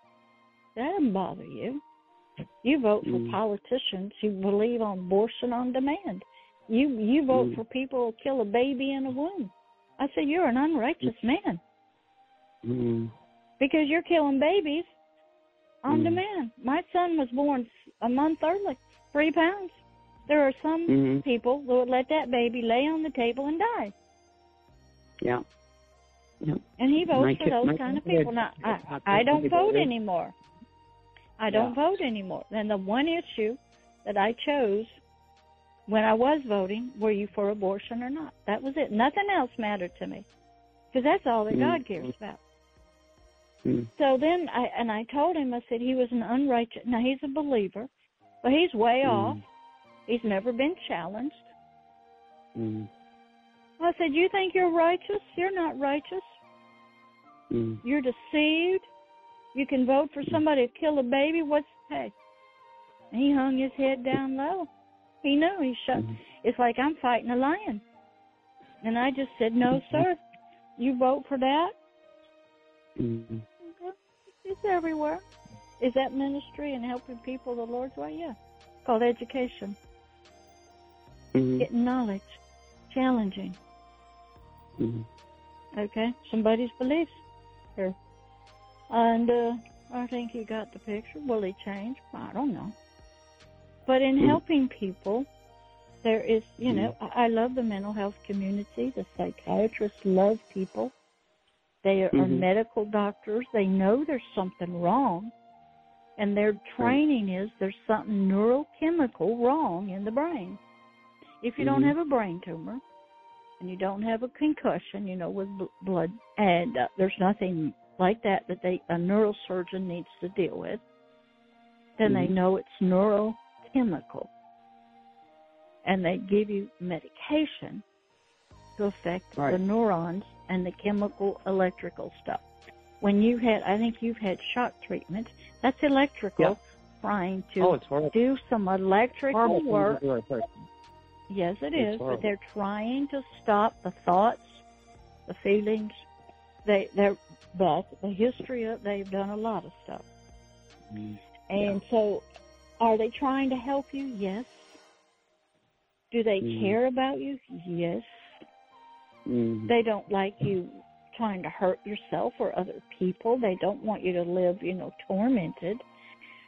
that doesn't bother you. You vote for Mhm. politicians who believe on abortion on demand. You you vote Mhm. for people who kill a baby in a womb. I said, you're an unrighteous man Mhm. because you're killing babies on Mhm. demand. My son was born a month early, three pounds. There are some Mhm. people that would let that baby lay on the table and die. Yeah. Yep. And he votes My for kid- those kind of people. Now, I, I don't vote anymore. I don't Yeah. vote anymore. And the one issue that I chose when I was voting, were you for abortion or not? That was it. Nothing else mattered to me. Because that's all that Mm. God cares about. Mhm. So then I and I told him I said he was an unrighteous. Now he's a believer, but he's way Mm. off. He's never been challenged. I said, "You think you're righteous? You're not righteous. Mhm. You're deceived. You can vote for somebody to kill a baby. What's hey?" And he hung his head down low. He knew he shut. Mhm. It's like I'm fighting a lion. And I just said, "No, sir. You vote for that." Mhm. It's everywhere. Is that ministry and helping people the Lord's way? Yeah. Called education. Mhm. Getting knowledge. challenging. Hmm Okay, somebody's beliefs here. And uh, I think he got the picture. Will he change? I don't know. But in Mm. helping people, there is, you Mm. know, I I love the mental health community. The psychiatrists love people. They are, are Mhm. medical doctors. They know there's something wrong. And their training is there's something neurochemical wrong in the brain. If you don't Mhm. have a brain tumor, and you don't have a concussion, you know, with bl- blood, and uh, there's nothing like that that they a neurosurgeon needs to deal with, then they Mhm. know it's neurochemical, and they give you medication to affect the neurons and the chemical electrical stuff. When you had, I think you've had shock treatment. That's electrical, Yeah. trying to Oh, do some electrical horrible thing to work Yes, it It's is. horrible. But they're trying to stop the thoughts, the feelings. They they're but the history of they've done a lot of stuff. Mm. And so are they trying to help you? Yes. Do they Mhm. care about you? Yes. Mhm. They don't like you trying to hurt yourself or other people. They don't want you to live, you know, tormented.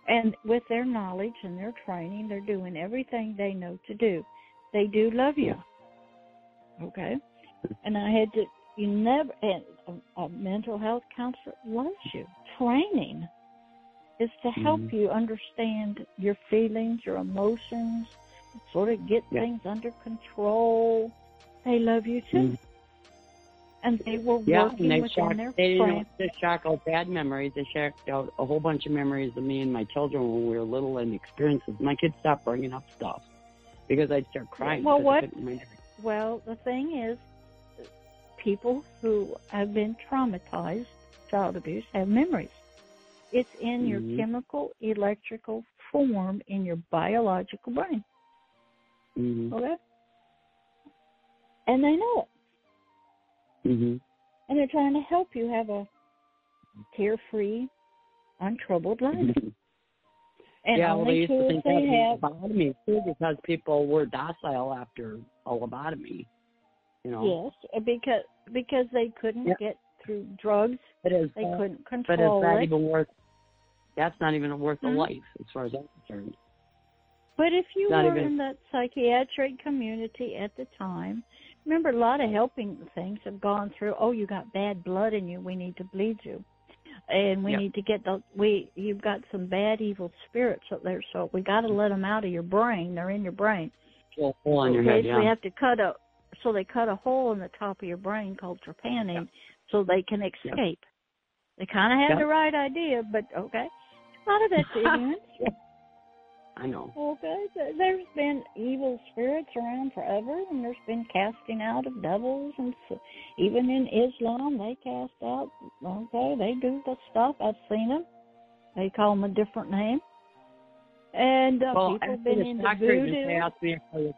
And with their knowledge and their training, they're doing everything they know to do. They do love you. Okay? And I had to, you never, and a, a mental health counselor loves you. Training is to help Mhm. you understand your feelings, your emotions, sort of get Yeah. things under control. They love you too. Mhm. And they were Yeah, working they within shocked, their they didn't just shock out bad memories. They shocked out a whole bunch of memories of me and my children when we were little and experiences. My kids stopped bringing up stuff because I'd start crying. Well, what- Well, the thing is, people who have been traumatized, child abuse, have memories. It's in your Mhm. chemical, electrical form in your biological brain. Mhm. Okay? And they know it. Mhm. And they're trying to help you have a carefree, untroubled life. [LAUGHS] And Mm-hmm. yeah, well, they only used to tools think they that have. lobotomy too because people were docile after a lobotomy. You know, Yes, because because they couldn't Yeah. get through drugs, it is. they couldn't control but it's control not it. even worth. That's not even worth Mhm. a life, as far as I'm concerned. But if you Not were even- in that psychiatric community at the time, remember a lot of helping things have gone through. Oh, you got bad blood in you. We need to bleed you, and we Yeah. need to get the we. You've got some bad evil spirits up there, so we got to mm-hmm. let them out of your brain. They're in your brain. Full hole in your head, so yeah. we have to cut a. So they cut a hole in the top of your brain called trepanning, so they can escape. They kind of had Yeah. the right idea, but okay. A lot of that's [LAUGHS] ignorance. I know. Okay, th- there's been evil spirits around forever, and there's been casting out of devils, and so, even in Islam, they cast out. Okay, they do the stuff. I've seen them. They call them a different name. And uh, well, people have been the into shock treatment, voodoo. they asked me if I was,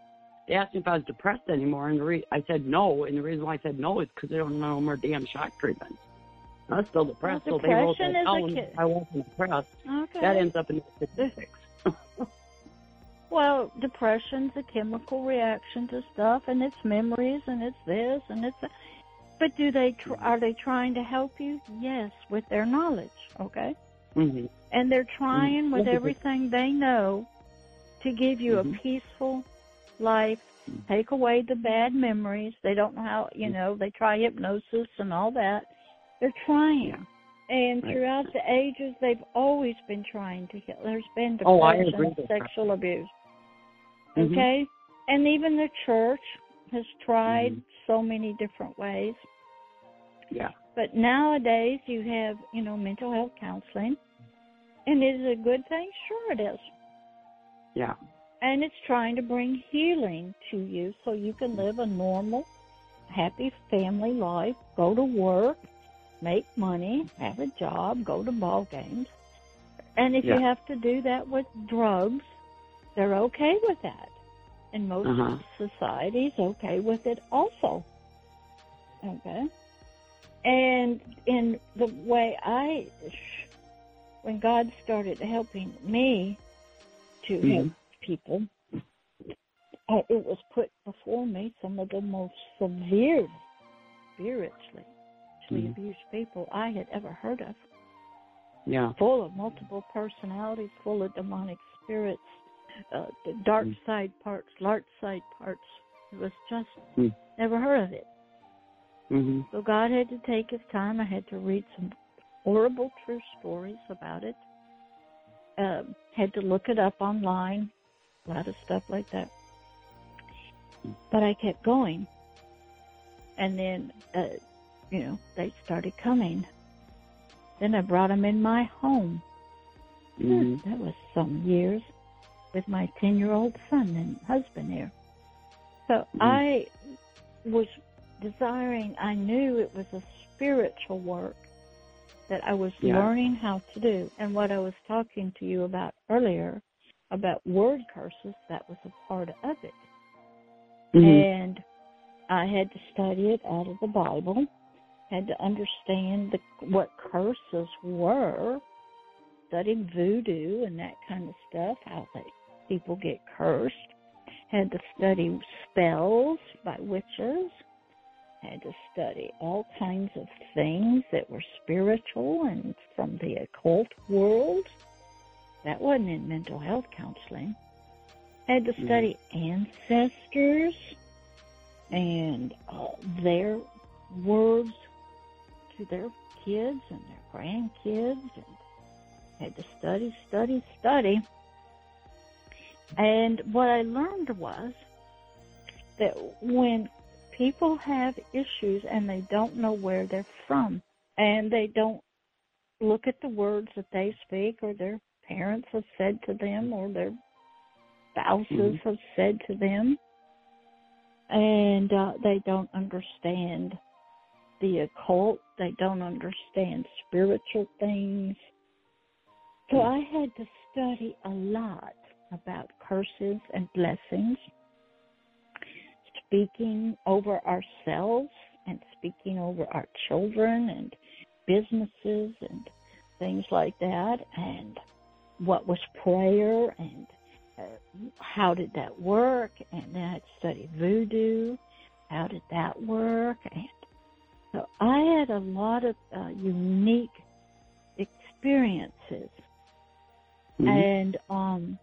they asked me if I was depressed anymore, and the re- I said no. And the reason why I said no is because they don't know no more damn shock treatment. I was still depressed, Well, so they wrote depression that is a down. ki- I wasn't depressed. Okay. That ends up in the statistics. Well, depression's a chemical reaction to stuff, and it's memories, and it's this, and it's. That. But do they tr- are they trying to help you? Yes, with their knowledge. Okay. hmm and they're trying with Mhm. everything they know to give you Mhm. a peaceful life take away the bad memories they don't know how you know they try hypnosis and all that they're trying Yeah. and throughout the ages they've always been trying to heal there's been Oh, depression with that. sexual abuse Mhm. okay and even the church has tried Mhm. so many different ways Yeah. but nowadays you have, you know, mental health counseling. And is it a good thing? Sure it is. Yeah. And it's trying to bring healing to you so you can live a normal, happy family life, go to work, make money, have a job, go to ball games. And if you have to do that with drugs, they're okay with that. And most Uh-huh. societies okay with it also. Okay. And in the way I, when God started helping me to help Mhm. people, uh, it was put before me some of the most severe, spiritually Mhm. abused people I had ever heard of. Yeah. Full of multiple personalities, full of demonic spirits, uh, the dark Mm. side parts, light side parts. It was just Mm. never heard of it. Mhm. So God had to take his time. I had to read some horrible true stories about it. Um, had to look it up online, a lot of stuff like that. But I kept going. And then, uh, you know, they started coming. Then I brought them in my home. Mhm. That was some years with my 10 year old son and husband here. So Mhm. I was desiring, I knew it was a spiritual work that I was Yeah. learning how to do. And what I was talking to you about earlier, about word curses, that was a part of it. Mhm. And I had to study it out of the Bible, had to understand the, what curses were, studying voodoo and that kind of stuff, how they, people get cursed, had to study spells by witches, had to study all kinds of things that were spiritual and from the occult world. That wasn't in mental health counseling. Had to study ancestors and uh, their words to their kids and their grandkids and had to study, study, study. And what I learned was that when people have issues and they don't know where they're from and they don't look at the words that they speak or their parents have said to them or their spouses Mhm. have said to them and uh, they don't understand the occult they don't understand spiritual things so i had to study a lot about curses and blessings speaking over ourselves and speaking over our children and businesses and things like that and what was prayer and uh, how did that work and then I studied voodoo how did that work and so I had a lot of uh, unique experiences Mhm. and um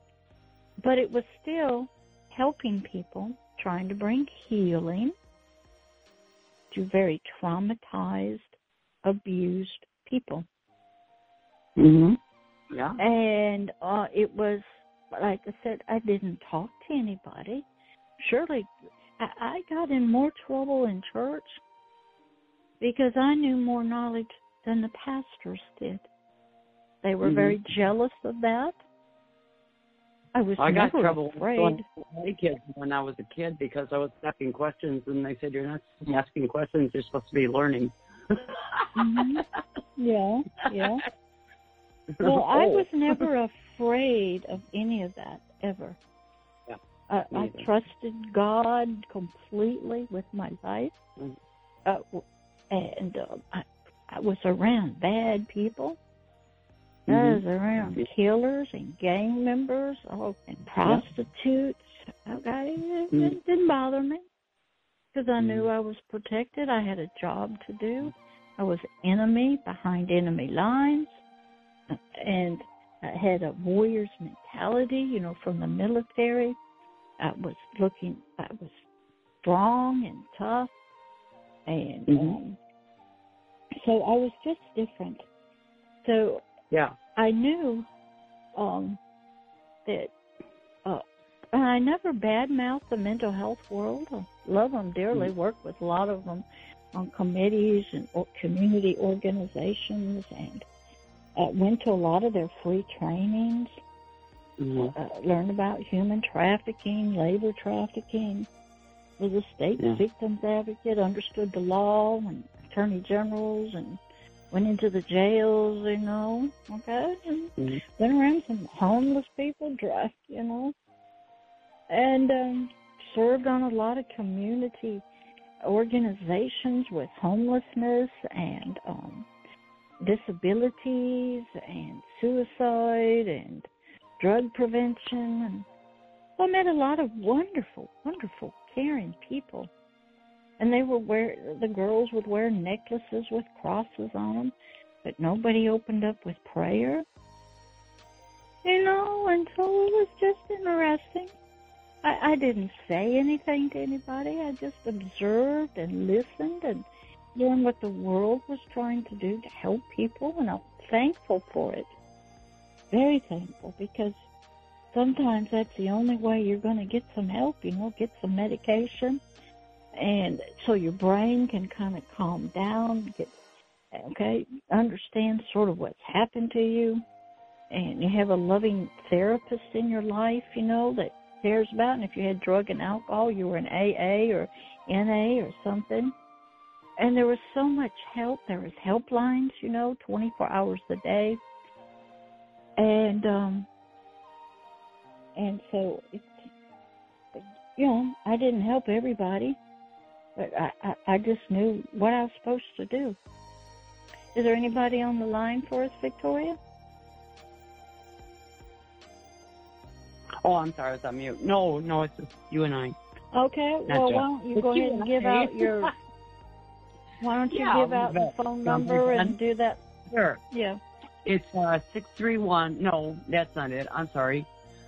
but it was still helping people trying to bring healing to very traumatized abused people Mhm. Yeah. and uh it was like i said i didn't talk to anybody surely i, I got in more trouble in church because i knew more knowledge than the pastors did they were Mhm. very jealous of that i was I got trouble afraid with kids when I was a kid because I was asking questions and they said you're not asking questions, you're supposed to be learning. Mhm. yeah yeah [LAUGHS] Well, I Oh. was never afraid of any of that ever. Yeah, I, I trusted God completely with my life, Mm. uh, and uh, I, I was around bad people. I Mhm. was around killers and gang members, oh, and prostitutes. Okay, it, Mm. it didn't bother me because I knew Mm. I was protected. I had a job to do. I was enemy behind enemy lines, and I had a warrior's mentality. You know, from the military, I was looking. I was strong and tough, and Mhm. um, so I was just different. So Yeah. I knew um, that uh, and I never badmouth the mental health world. I love them dearly. Work with a lot of them on committees and or community organizations, and uh, went to a lot of their free trainings. Mhm. Uh, learned about human trafficking, labor trafficking. Was a state Yeah. victims advocate. Understood the law and attorney generals and went into the jails, you know, okay, and Mhm. went around some homeless people, dressed, you know, and um, served on a lot of community organizations with homelessness and um, disabilities and suicide and drug prevention and I met a lot of wonderful, wonderful, caring people. And they were wear the girls would wear necklaces with crosses on them, but nobody opened up with prayer. You know, and so it was just interesting. I, I didn't say anything to anybody. I just observed and listened and learned what the world was trying to do to help people, and I'm thankful for it. Very thankful because sometimes that's the only way you're going to get some help, you know, get some medication. And so your brain can kind of calm down, get, okay, understand sort of what's happened to you. And you have a loving therapist in your life, you know, that cares about. And if you had drug and alcohol, you were in AA or NA or something. And there was so much help. There was helplines, you know, 24 hours a day. And, um, and so, it's, you know, I didn't help everybody, I, I, I just knew what I was supposed to do. Is there anybody on the line for us, Victoria? Oh, I'm sorry, I was on mute. No, no, it's just you and I. Okay, Not well, Jeff. why don't you It's go you ahead and and give I. out your, [LAUGHS] why don't you Yeah, give out the phone number like and do that? Sure. Yeah. It's uh six three one. No, that's not it. I'm sorry.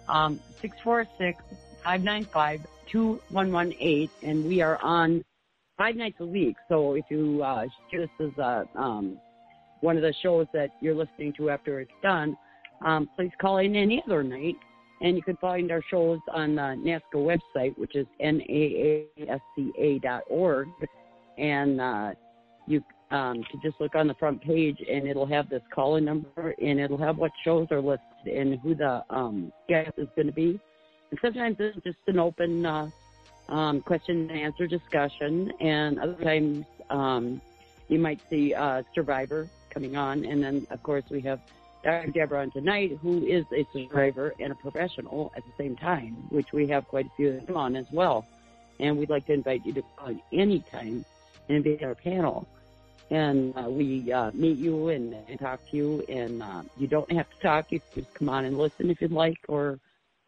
Um, six four six five nine five two one one eight, and we are on five nights a week. So if you uh, this as uh, um, one of the shows that you're listening to after it's done, um, please call in any other night. And you can find our shows on the NAASCA website, which is naasca dot org, and uh, you um, to just look on the front page and it'll have this call-in number and it'll have what shows are listed and who the um, guest is going to be. And sometimes it's just an open uh, um, question and answer discussion, and other times um, you might see uh, Survivor coming on, and then of course we have Dr. Deborah on tonight, who is a survivor and a professional at the same time, which we have quite a few of them on as well. And we'd like to invite you to call any time and be our panel and uh, we uh, meet you and, and talk to you. And uh, you don't have to talk; you can just come on and listen if you'd like, or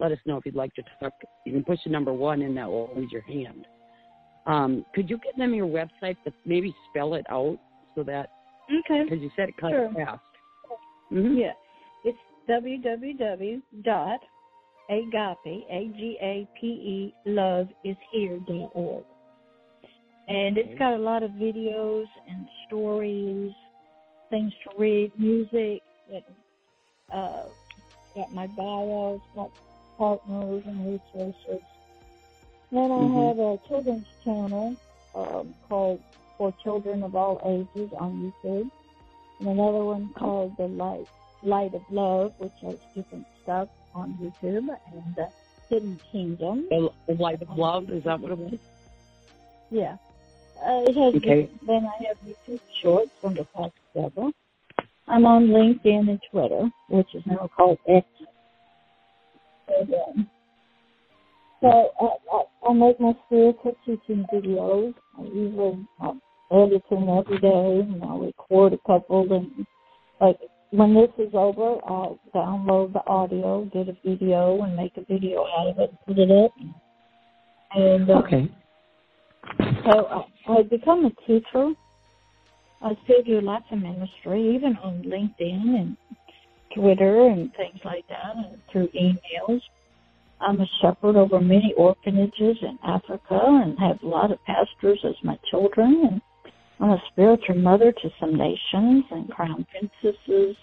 let us know if you'd like to talk. You can push the number one, and that will raise your hand. Um, could you give them your website, but maybe spell it out so that Okay. because you said it kind Sure. of fast. Mm-hmm. Yeah. It's www dot agape a g a p e love is here dot org. And it's got a lot of videos and stories, things to read, music, and, uh, got my bios, got partners and resources. Then I Mhm. have a children's channel um, called For Children of All Ages on YouTube, and another one called The Light Light of Love, which has different stuff on YouTube, and uh, Hidden Kingdom. The the light of love is that what it was? Yeah. Uh, it has Okay. then I have YouTube shorts from the past several. I'm on LinkedIn and Twitter, which is now called X. Um, so I, I, I make my spiritual teaching videos. I usually um, edit them every day, and I'll record a couple. And like when this is over, I'll download the audio, get a video, and make a video out of it, and put it up. And uh, Okay. so I, I become a teacher. I still do lots of ministry, even on LinkedIn and Twitter and things like that, and through emails. I'm a shepherd over many orphanages in Africa and have a lot of pastors as my children. And I'm a spiritual mother to some nations and crown princesses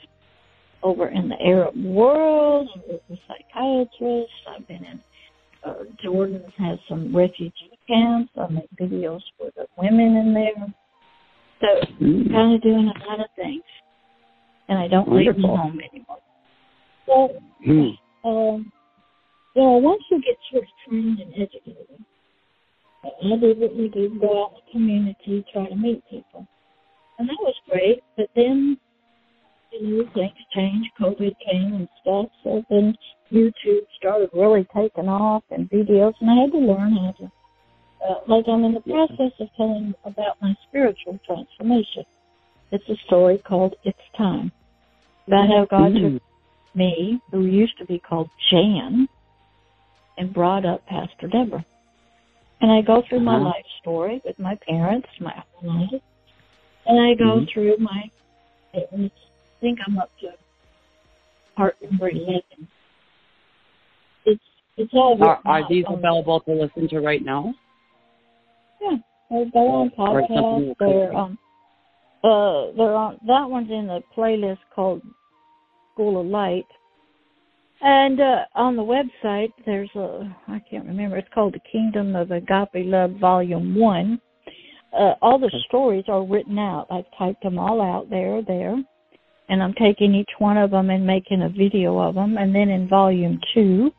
over in the Arab world. I'm a psychiatrist. I've been in uh, Jordan has some refugee camps. I make videos for the women in there. So Mm. kind of doing a lot of things. And I don't leave Wonderful. my home anymore. So, Mm. um, you know, once you get sort of trained and educated, I did what we do, go out in the community, try to meet people. And that was great, but then, you know, things changed, COVID came and stuff, so then YouTube started really taking off and videos, and I had to learn how to, uh, like I'm in the process of telling about my spiritual transformation. It's a story called It's Time. About how God took Mm. me, who used to be called Jan, and brought up Pastor Deborah. And I go through my Uh-huh. life story with my parents, my whole life, and I go Mhm. through my. I think I'm up to part number eleven. It's it's all Are, are these on- available to listen to right now? Yeah, they're, they're on podcast. They're um, uh, they're on. That one's in the playlist called School of Light. And uh, on the website, there's a I can't remember. It's called the Kingdom of Agape Love, Volume One. Uh, all the stories are written out. I've typed them all out there, there, and I'm taking each one of them and making a video of them. And then in Volume Two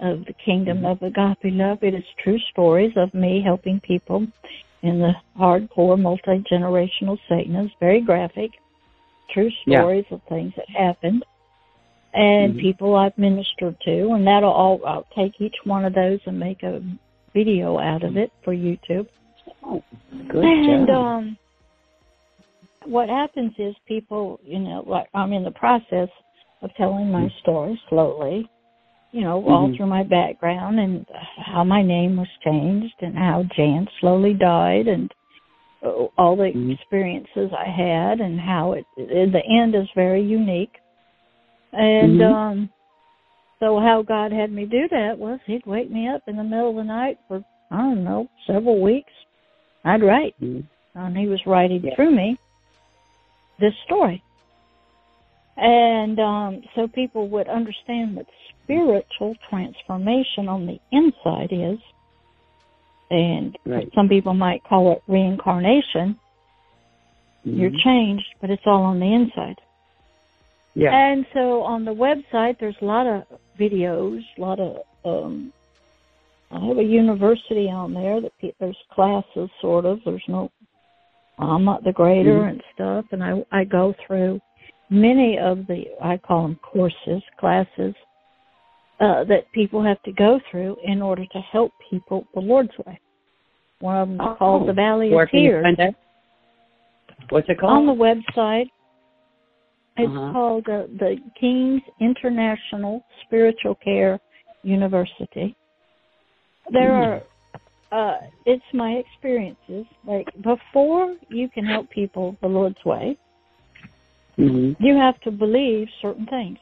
of the Kingdom of Agape Love, it is true stories of me helping people in the hardcore multi generational Satanists. Very graphic, true Yeah. stories of things that happened and Mhm. people I've ministered to, and that'll all I'll take each one of those and make a video out of it for YouTube. Oh, good and job. um, what happens is people, you know, like I'm in the process of telling my story slowly, you know, all Mhm. through my background and how my name was changed and how Jan slowly died and uh, all the Mhm. experiences I had and how it the end is very unique. And Mhm. um so how God had me do that was he'd wake me up in the middle of the night for I don't know, several weeks. I'd write Mhm. and he was writing Yeah. through me this story. And um, so people would understand what spiritual transformation on the inside is. And Right. some people might call it reincarnation. You're Mhm. changed, but it's all on the inside. Yeah. And so on the website, there's a lot of videos, a lot of. Um, I have a university on there that pe- there's classes, sort of. There's no. I'm not the grader Mhm. and stuff, and I I go through many of the I call them courses, classes uh, that people have to go through in order to help people the Lord's way. One of them is called the Valley of Tears? What's it called? on the website. It's Uh-huh. called uh, the King's International Spiritual Care University. There Hmm. are, uh, it's my experiences. Like before you can help people the Lord's way, hmm you have to believe certain things,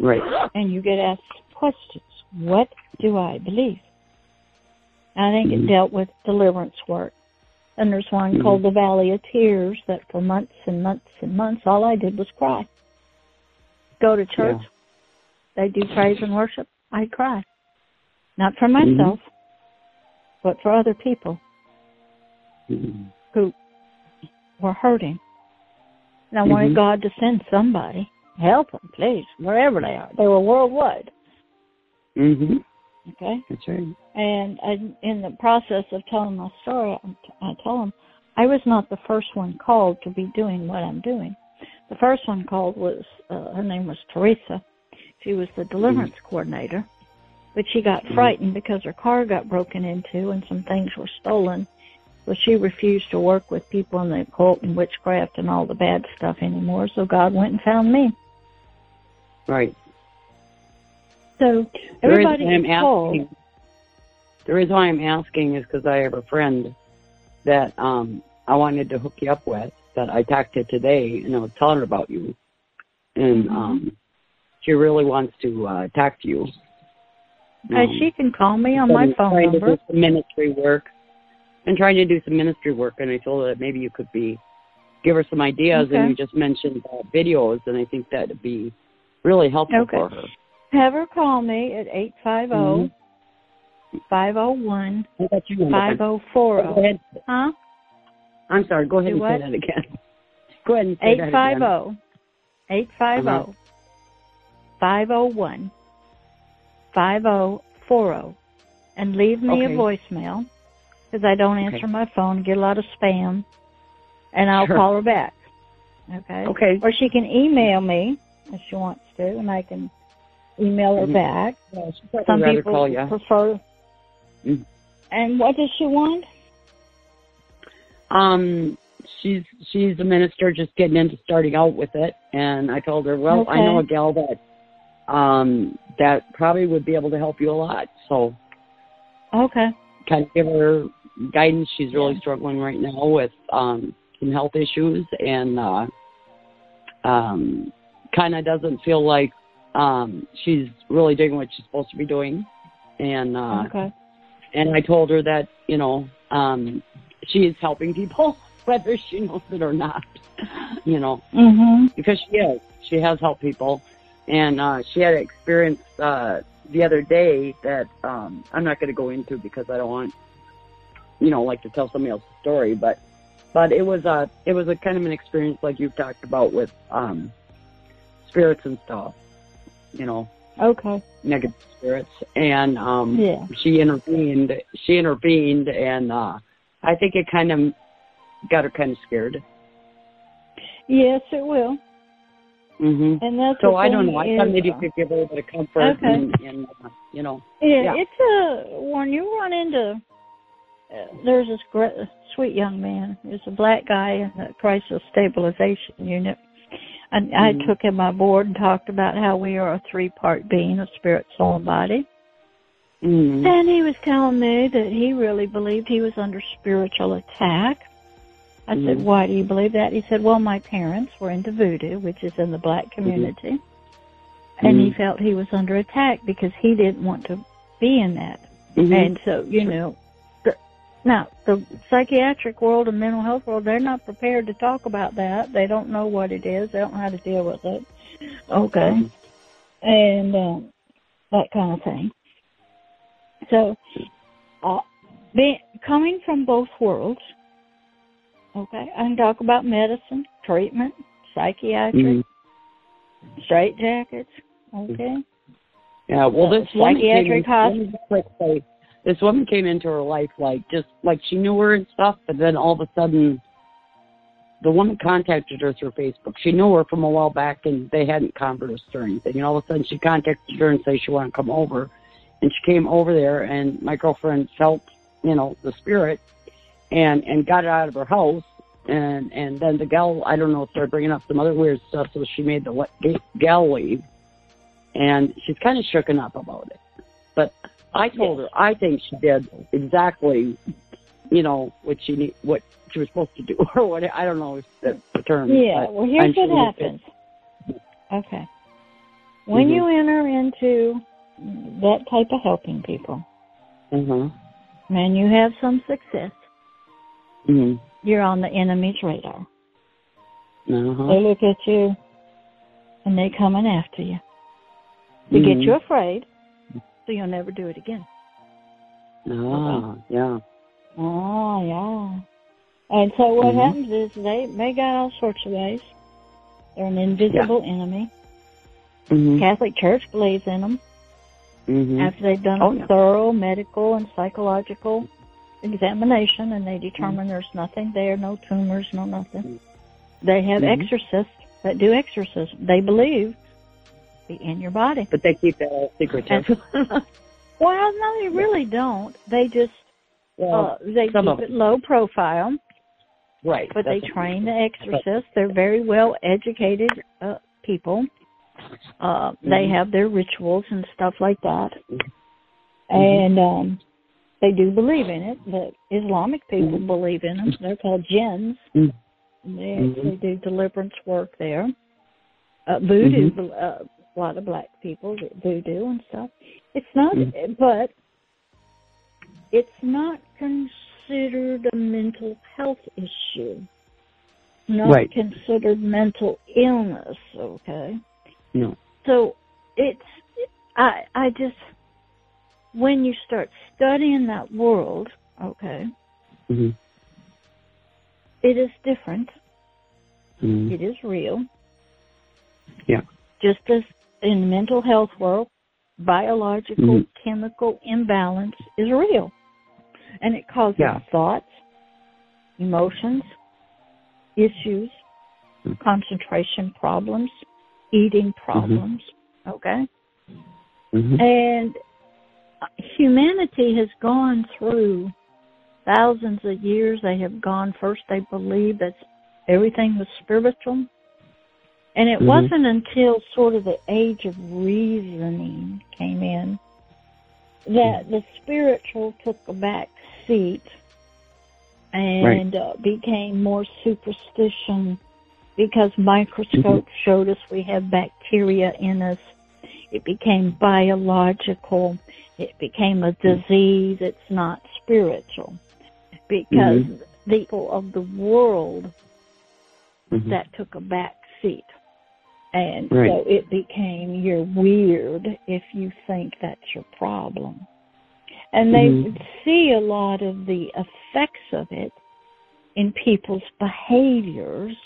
Right. and you get asked questions. What do I believe? I think Mhm. it dealt with deliverance work. And there's one Mhm. called the Valley of Tears that for months and months and months all I did was cry. Go to church, Yeah. they do praise and worship, I cry. Not for Mhm. myself, but for other people Mhm. who were hurting. And I wanted Mhm. God to send somebody, help them, please, wherever they are. They were worldwide, Mhm. okay? That's right. And I, in the process of telling my story, I, I tell them I was not the first one called to be doing what I'm doing. The first one called was uh, her name was Teresa. She was the deliverance coordinator, but she got Mhm. frightened because her car got broken into and some things were stolen. So she refused to work with people in the occult and witchcraft and all the bad stuff anymore. So God went and found me. Right. So The reason everybody is called. asking, the reason why I'm asking is because I have a friend that um I wanted to hook you up with that I talked to today, and I was telling her about you, and um she really wants to uh talk to you. Um, she can call me on my phone trying number. to do some ministry work and trying to do some ministry work and I told her that maybe you could be give her some ideas Okay. and you just mentioned uh, videos and I think that'd be really helpful Okay. for her. Have her call me at eight five zero Mm-hmm. five zero one I got your number. five zero four Go zero. ahead. Huh? I'm sorry, go ahead Do and what? say that again. Go ahead and say Eight that five again. zero eight five zero five zero one five zero four zero, and leave me Okay. a voicemail because I don't answer Okay. my phone. Get a lot of spam, and I'll Sure. call her back. Okay. Okay. Or she can email me if she wants to, and I can email her Mhm. back. Yeah, Some people call you. prefer. Mm. And what does she want? Um, she's she's a minister just getting into starting out with it, and I told her, well, I know a gal that um that probably would be able to help you a lot. So Okay. kind of give her guidance. She's really Yeah. struggling right now with um, some health issues and uh, um, kind of doesn't feel like um, she's really doing what she's supposed to be doing. And uh, Okay. and I told her that you know um, she is helping people [LAUGHS] whether she knows it or not. You know Mhm. because she is. She has helped people, and uh, she had an experience uh, the other day that um, I'm not going to go into because I don't want, you know, like to tell somebody else's story. But but it was a it was a kind of an experience like you've talked about with um, spirits and stuff. You know, Okay. negative spirits, and um, Yeah. she intervened. She intervened, and uh, I think it kind of got her kind of scared. Yes, it will. Mm-hmm. And that's So I don't know. I is, thought maybe uh, you could give her a little bit of comfort Okay. and, and uh, you know. Yeah, Yeah. it's a when you run into. Uh, there's this great, sweet young man. He's a black guy in the crisis stabilization unit, and I Mhm. took him on board and talked about how we are a three-part being: a spirit, soul, and body. Mm-hmm. And he was telling me that he really believed he was under spiritual attack. I said, Mhm. "Why do you believe that?" He said, "Well, my parents were into voodoo, which is in the black community, and he felt he was under attack because he didn't want to be in that." Mhm. And so, you know, now the psychiatric world and mental health world, they're not prepared to talk about that. They don't know what it is. They don't know how to deal with it. Okay. And um, that kind of thing. So, uh, be, coming from both worlds, okay, I can talk about medicine, treatment, psychiatric, Mhm. straight jackets, okay? Yeah. Well, uh, this woman psychiatric in, this woman came into her life like just like she knew her and stuff, but then all of a sudden, the woman contacted her through Facebook. She knew her from a while back, and they hadn't conversed or anything. And all of a sudden, she contacted her and said she wanted to come over, and she came over there, and my girlfriend felt, you know, the spirit, and and got it out of her house. And and then the gal, I don't know, started bringing up some other weird stuff, so she made the gal leave, and she's kind of shooken up about it. I told her I think she did exactly, you know, what she need, what she was supposed to do, [LAUGHS] or what I don't know if that's the term. Yeah, well, here's I'm what sure happens. Okay. When Mhm. you enter into that type of helping people, Uh-huh. and you have some success, hmm you're on the enemy's radar. Uh-huh. They look at you, and they coming after you to get Mhm. you afraid, so you'll never do it again. Ah, yeah. Oh yeah. And so what Mhm. happens is they they got all sorts of ways. They're an invisible enemy. hmm Catholic Church believes in them. hmm after they've done Oh, a yeah. thorough medical and psychological examination and they determine Mm-hmm. there's nothing there, no tumors, no nothing. They have Mhm. exorcists that do exorcism. They believe be in your body. But they keep that all secretive. [LAUGHS] Well, no, they really don't. They just well, uh, they keep it low profile, right. but they train the exorcists. They're very well educated uh, people. Uh, They Mhm. have their rituals and stuff like that. Mhm. and um they do believe in it. The Islamic people Mhm. believe in them. They're called jinns. Mhm. They Mhm. actually do deliverance work there. Uh, voodoo, uh, a lot of black people do voodoo and stuff. It's not, Mhm. but it's not considered a mental health issue. Not Right. considered mental illness. Okay. No. So it's I I just when you start studying that world, okay, hmm it is different. hmm It is real. Yeah. Just as in the mental health world, biological Mhm. chemical imbalance is real. And it causes Yeah. thoughts, emotions, issues, Mhm. concentration problems, eating problems, okay? hmm And humanity has gone through thousands of years. They have gone first, they believed that everything was spiritual. And it Mhm. wasn't until sort of the age of reasoning came in that the spiritual took a back seat and uh, became more superstition because microscopes showed us we have bacteria in us. It became biological. It became a disease. It's not spiritual because the people of the world Mhm. that took a back seat. And Right. so it became you're weird if you think that's your problem. And they Mhm. would see a lot of the effects of it in people's behaviors.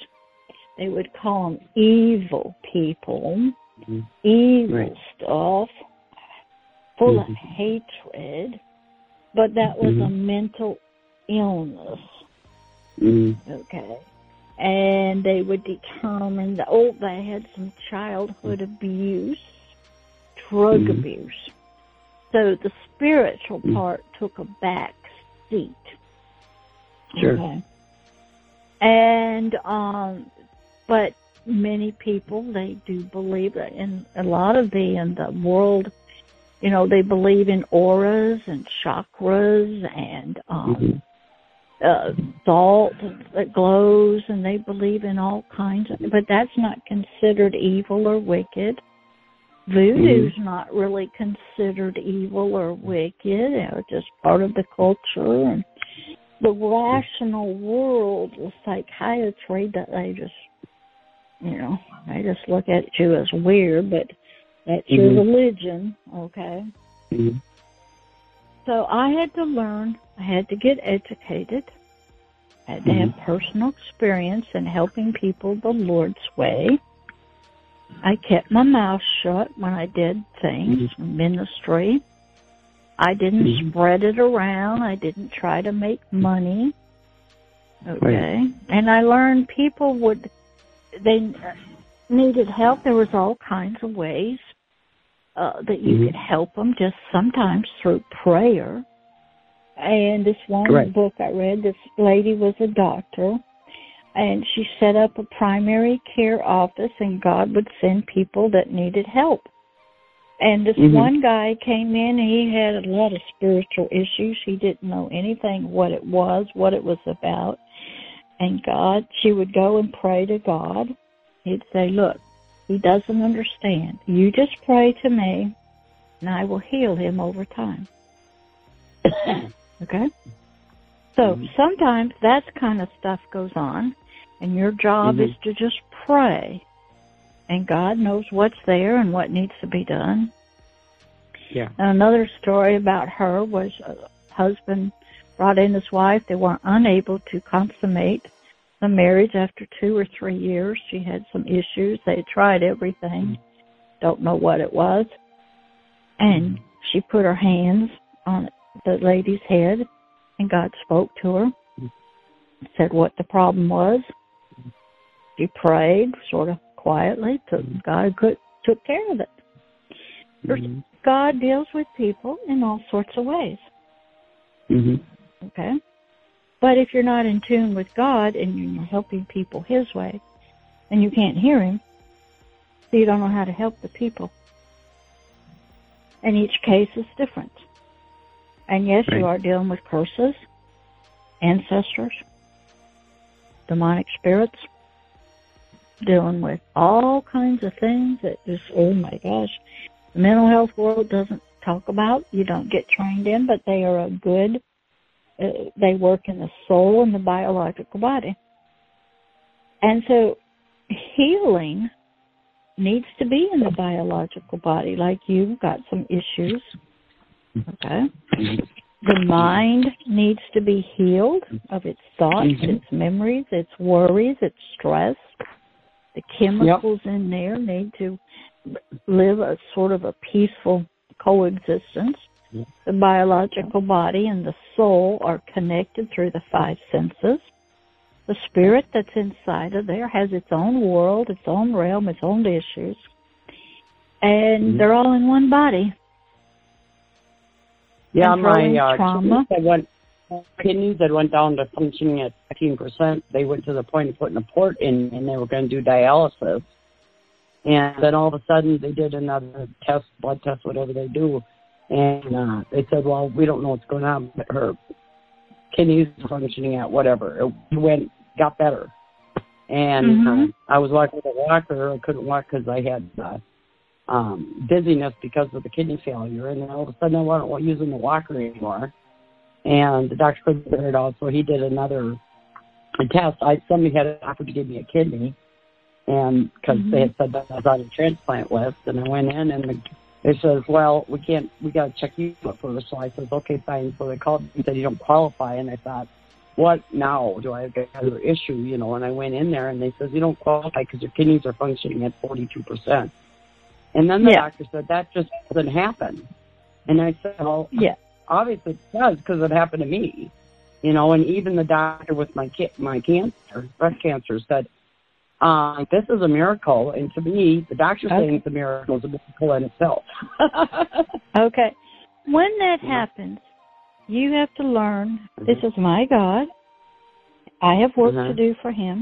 They would call them evil people, Mhm. evil Right. stuff, full of Mhm. hatred. But that was a Mhm. mental illness. Mhm. Okay. And they would determine that, oh, they had some childhood abuse, drug Mhm. abuse. So the spiritual Mhm. part took a back seat. Sure. Okay. And, um, but many people, they do believe that in a lot of the, in the world, you know, they believe in auras and chakras and, um, Mhm. Uh, salt that glows, and they believe in all kinds of. But that's not considered evil or wicked. Voodoo's not really considered evil or wicked. It's just part of the culture and the rational world, the psychiatry that they just, you know, they just look at you as weird, but that's your Mhm. religion, okay? Mhm. So I had to learn, I had to get educated, I had to have Mm-hmm. personal experience in helping people the Lord's way. I kept my mouth shut when I did things, ministry. I didn't Mhm. spread it around. I didn't try to make money. Okay. And I learned people would, they needed help. There was all kinds of ways uh, that you Mhm. could help them, just sometimes through prayer. And this one Right. book I read, this lady was a doctor, and she set up a primary care office, and God would send people that needed help. And this Mhm. one guy came in, and he had a lot of spiritual issues. He didn't know anything what it was, what it was about. And God, she would go and pray to God. He'd say, Look, he doesn't understand. You just pray to me, and I will heal him over time. [COUGHS] okay? So Mhm. sometimes that kind of stuff goes on, and your job Mhm. is to just pray. And God knows what's there and what needs to be done. Yeah. And Another story about her was a husband brought in his wife. They were unable to consummate the marriage after two or three years. She had some issues. They had tried everything. Mm-hmm. Don't know what it was. And mm-hmm. she put her hands on the lady's head and God spoke to her. Mm-hmm. Said what the problem was. She prayed sort of quietly. Took, God could, took care of it. Mhm. God deals with people in all sorts of ways. Mhm. Okay? But if you're not in tune with God and you're helping people His way, and you can't hear Him, so you don't know how to help the people. And each case is different. And yes, you are dealing with curses, ancestors, demonic spirits, dealing with all kinds of things that just, oh my gosh, the mental health world doesn't talk about. You don't get trained in, but they are a good, they work in the soul and the biological body. And so healing needs to be in the biological body, like you've got some issues. Okay? The mind needs to be healed of its thoughts, Mhm. its memories, its worries, its stress. The chemicals in there need to live a sort of a peaceful coexistence. The biological body and the soul are connected through the five senses. The spirit that's inside of there has its own world, its own realm, its own issues. And Mhm. they're all in one body. Yeah, my uh, trauma. kidneys that went kidneys that went down to functioning at 15 percent. They went to the point of putting a port in, and they were going to do dialysis. And then all of a sudden they did another test, blood test, whatever they do, and uh, they said, well, we don't know what's going on, but her kidneys are functioning at whatever. It went, got better. And Mhm. uh, I was walking with a walker. I couldn't walk because I had uh, um, dizziness because of the kidney failure. And then all of a sudden I wasn't using the walker anymore. And the doctor couldn't figure it out, so he did another test. I somebody had offered to give me a kidney, and because they had said that I was on a transplant list, and I went in and the, they says, well, we can't, we got to check you out first. So I says, okay, fine. So they called me and said you don't qualify, and I thought, what now? Do I have another issue? You know? And I went in there, and they says you don't qualify because your kidneys are functioning at forty two percent. And then the Yeah. doctor said that just doesn't happen. And I said, well, Yeah. obviously it does because it happened to me. You know, and even the doctor with my ki- my cancer, breast cancer, said, uh, "This is a miracle." And to me, the doctor Okay. saying it's a miracle is a miracle in itself. [LAUGHS] Okay. When that happens, you have to learn this is my God. I have work Uh-huh. to do for him.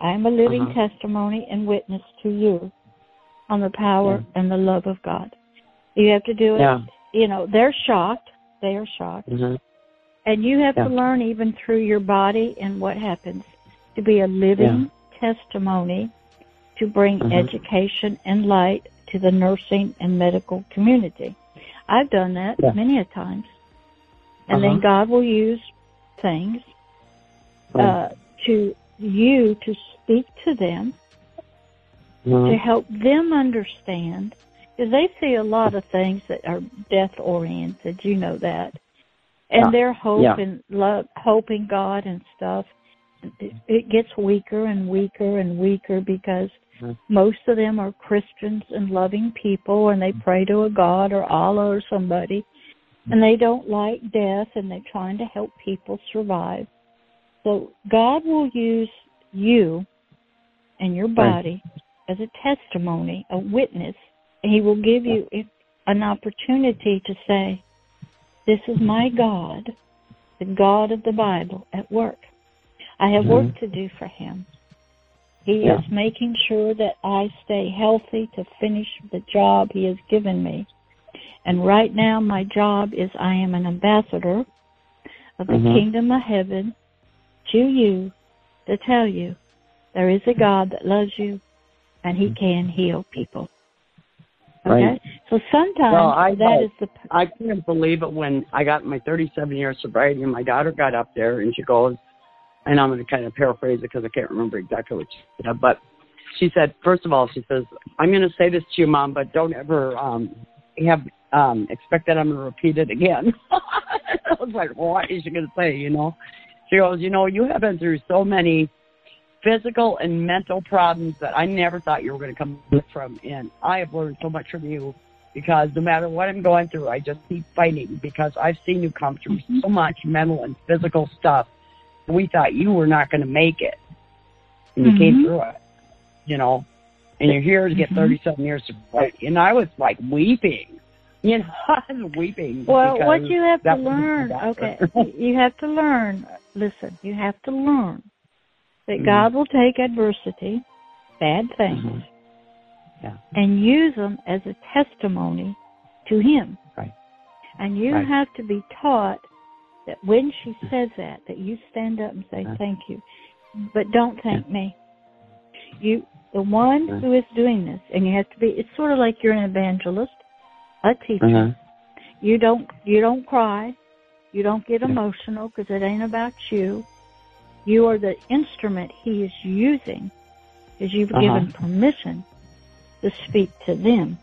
I am a living Uh-huh. testimony and witness to you on the power Yeah. and the love of God. You have to do it. yeah. You know, they're shocked. They are shocked. hmm And you have Yeah. to learn even through your body and what happens to be a living testimony to bring Mhm. education and light to the nursing and medical community. I've done that Yeah. many a times. And then Uh-huh. God will use things Right. uh, to you to speak to them Mhm. to help them understand because they see a lot of things that are death oriented you know that and Yeah. their hope Yeah. and love hope in god and stuff it, gets weaker and weaker and weaker because Mhm. most of them are christians and loving people and they pray to a god or allah or somebody and they don't like death and they're trying to help people survive. So god will use you and your body as a testimony, a witness, and He will give you an opportunity to say, This is my God, the God of the Bible, at work. I have work to do for Him. He Yeah. is making sure that I stay healthy to finish the job He has given me. And right now, my job is I am an ambassador of the Mhm. kingdom of heaven to you to tell you there is a God that loves you and He can heal people. Okay? Right. So sometimes Well, I that know. is the. I couldn't believe it when I got my 37 year sobriety, and my daughter got up there and she goes, and I'm going to kind of paraphrase it because I can't remember exactly what she said, but she said, first of all, she says, I'm going to say this to you, mom, but don't ever um, have um, expect that I'm going to repeat it again. [LAUGHS] I was like, well, what is she going to say? You know, she goes, you know, you have been through so many physical and mental problems that I never thought you were going to come from, and I have learned so much from you because no matter what I'm going through, I just keep fighting because I've seen you come through so much mental and physical stuff. We thought you were not going to make it, and you came Mhm. through it, you know. And you're here to get Mhm. 37 years and I was like weeping, you know, [LAUGHS] I was weeping. Well, what you have to learn, okay, [LAUGHS] you have to learn. Listen, you have to learn that Mhm. God will take adversity, bad things, Mhm. Yeah. and use them as a testimony to Him. Right. And you Right. have to be taught that when she says that, that you stand up and say, Uh-huh. "Thank you," but don't thank me. You, the one Uh-huh. who is doing this, and you have to be. It's sort of like you're an evangelist, a teacher. Uh-huh. You don't you don't cry. You don't get emotional because it ain't about you. You are the instrument he is using because you've Uh-huh. given permission to speak to them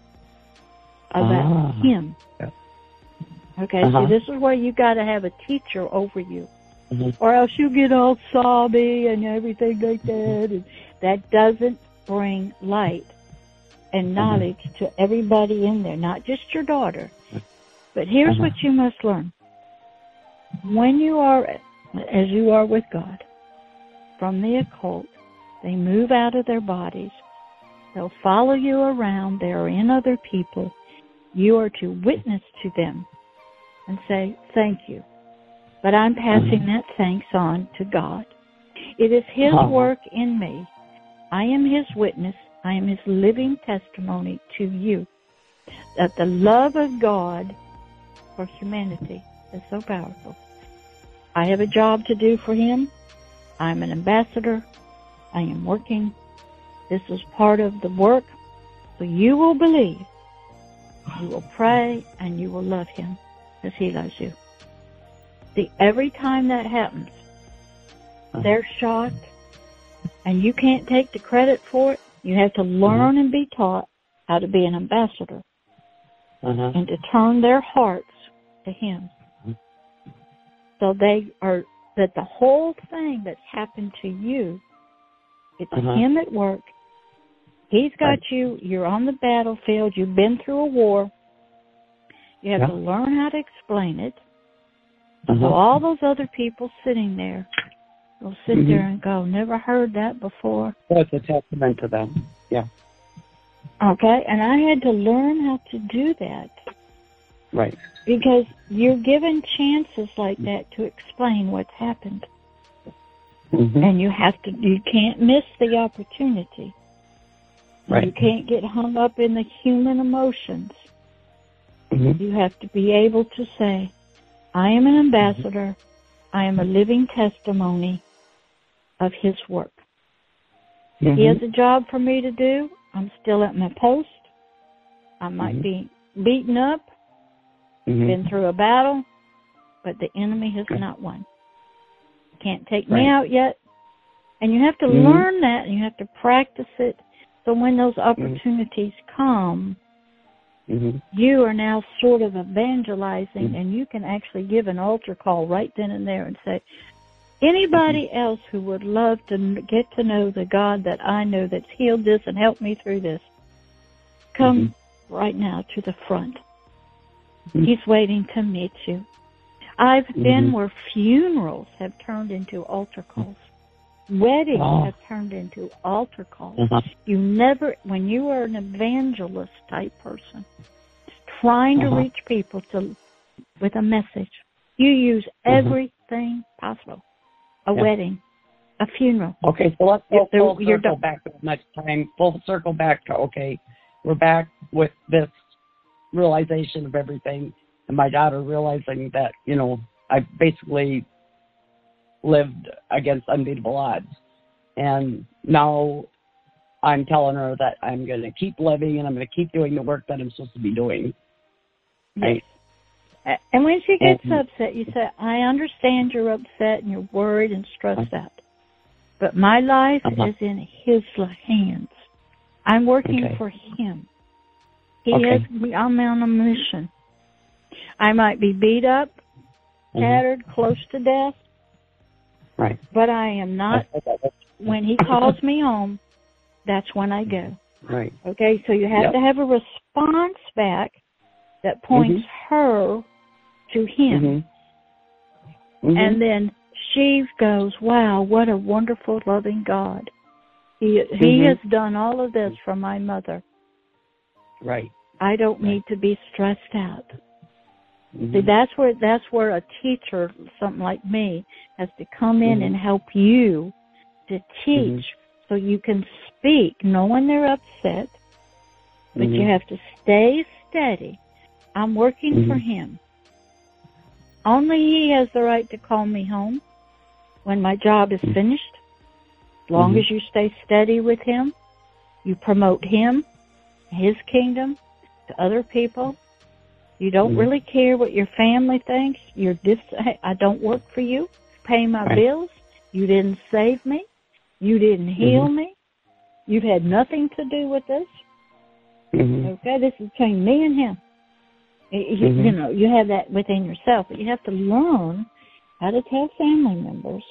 about Ah. him. Yeah. Okay, Uh-huh. see, this is where you got to have a teacher over you, Mhm. or else you get all sobby and everything like that, and that doesn't bring light and Mm-hmm. knowledge to everybody in there, not just your daughter. But here's Uh-huh. what you must learn: when you are, as you are with God, from the occult, they move out of their bodies. They'll follow you around. They are in other people. You are to witness to them and say, Thank you. But I'm passing mm-hmm. that thanks on to God. It is His work in me. I am His witness. I am his living testimony to you that the love of God for humanity is so powerful. I have a job to do for him. I'm an ambassador. I am working. This is part of the work. So you will believe, you will pray, and you will love him as he loves you. See, every time that happens, they're shocked, and you can't take the credit for it. You have to learn and be taught how to be an ambassador Uh-huh. and to turn their hearts to Him. So they are, that the whole thing that's happened to you, it's Uh-huh. Him at work. He's got Right. you, you're on the battlefield, you've been through a war. You have Yeah. to learn how to explain it. Uh-huh. So all those other people sitting there will sit Mhm. there and go, never heard that before. It's a testament to them. Yeah. Okay, and I had to learn how to do that Right. because you're given chances like that to explain what's happened, hmm and you have to. You can't miss the opportunity. Right. You can't get hung up in the human emotions. Hmm You have to be able to say, "I am an ambassador. I am a living testimony of His work. Mm-hmm. He has a job for me to do. I'm still at my post. I might Mhm. be beaten up, hmm been through a battle, but the enemy has not won. Can't take me out yet. And you have to learn that and you have to practice it. So when those opportunities come, hmm you are now sort of evangelizing Mhm. and you can actually give an altar call right then and there and say, anybody Mm-hmm. else who would love to get to know the God that I know that's healed this and helped me through this, come right now to the front. Mhm. He's waiting to meet you. I've been Mhm. where funerals have turned into altar calls. Weddings Oh. have turned into altar calls. Uh-huh. You never, when you are an evangelist type person, trying to Uh-huh. reach people to with a message, you use everything possible. A Yeah. wedding, a funeral. Okay, so let's go full you're circle done. back to next time. Full circle back to okay, we're back with this realization of everything, and my daughter realizing that you know I basically lived against unbeatable odds, and now I'm telling her that I'm going to keep living and I'm going to keep doing the work that I'm supposed to be doing. Right. And when she gets And- upset, you say, I understand you're upset and you're worried and stressed out. But my life Uh-huh. is in His hands. I'm working Okay. for Him. He Okay. me, I'm on a mission. I might be beat up, Mhm. close to death, Right. but I am not. When He calls me home, that's when I go. Right. Okay, so you have Yep. to have a response back that points her to Him. Mhm. Mhm. And then she goes, "Wow, what a wonderful, loving God! He He Mhm. has done all of this for my mother. right. I don't need to be stressed out." Mhm. See, that's where that's where a teacher, something like me, has to come in Mhm. and help you to teach, so you can speak, knowing they're upset, but you Mhm. have to stay steady. I'm working for Mhm. him. Only he has the right to call me home when my job is Mhm. finished. As long as you stay steady with him, you promote him, his kingdom to other people. You don't Mhm. really care what your family thinks. You're dis- I don't work for you. Pay my Right. bills. You didn't save me. You didn't heal Mhm. me. You've had nothing to do with this. Mhm. Okay, this is between me and him. You, you- Mhm. you know, you have that within yourself, but you have to learn how to tell family members.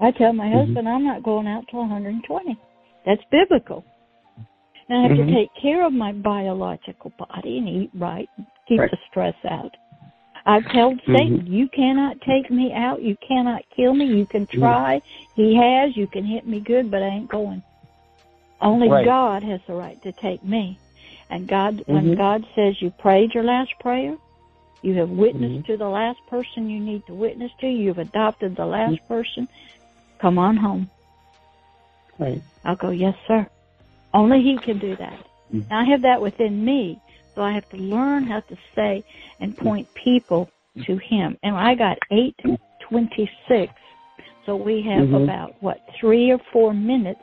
I tell my Mhm. husband I'm not going out till 120. That's biblical. And I have Mhm. to take care of my biological body and eat right, and keep Right. the stress out. I've told Mhm. Satan, you cannot take me out. You cannot kill me. You can Mhm. try. He has. You can hit me good, but I ain't going. Only Right. God has the right to take me. And God, when Mhm. God says you prayed your last prayer, you have witnessed Mhm. to the last person you need to witness to, you've adopted the last person, come on home. Right. I'll go, yes, sir. Only He can do that. I have that within me, so I have to learn how to say and point people to Him. And I got eight twenty-six, so we have Mhm. about what three or four minutes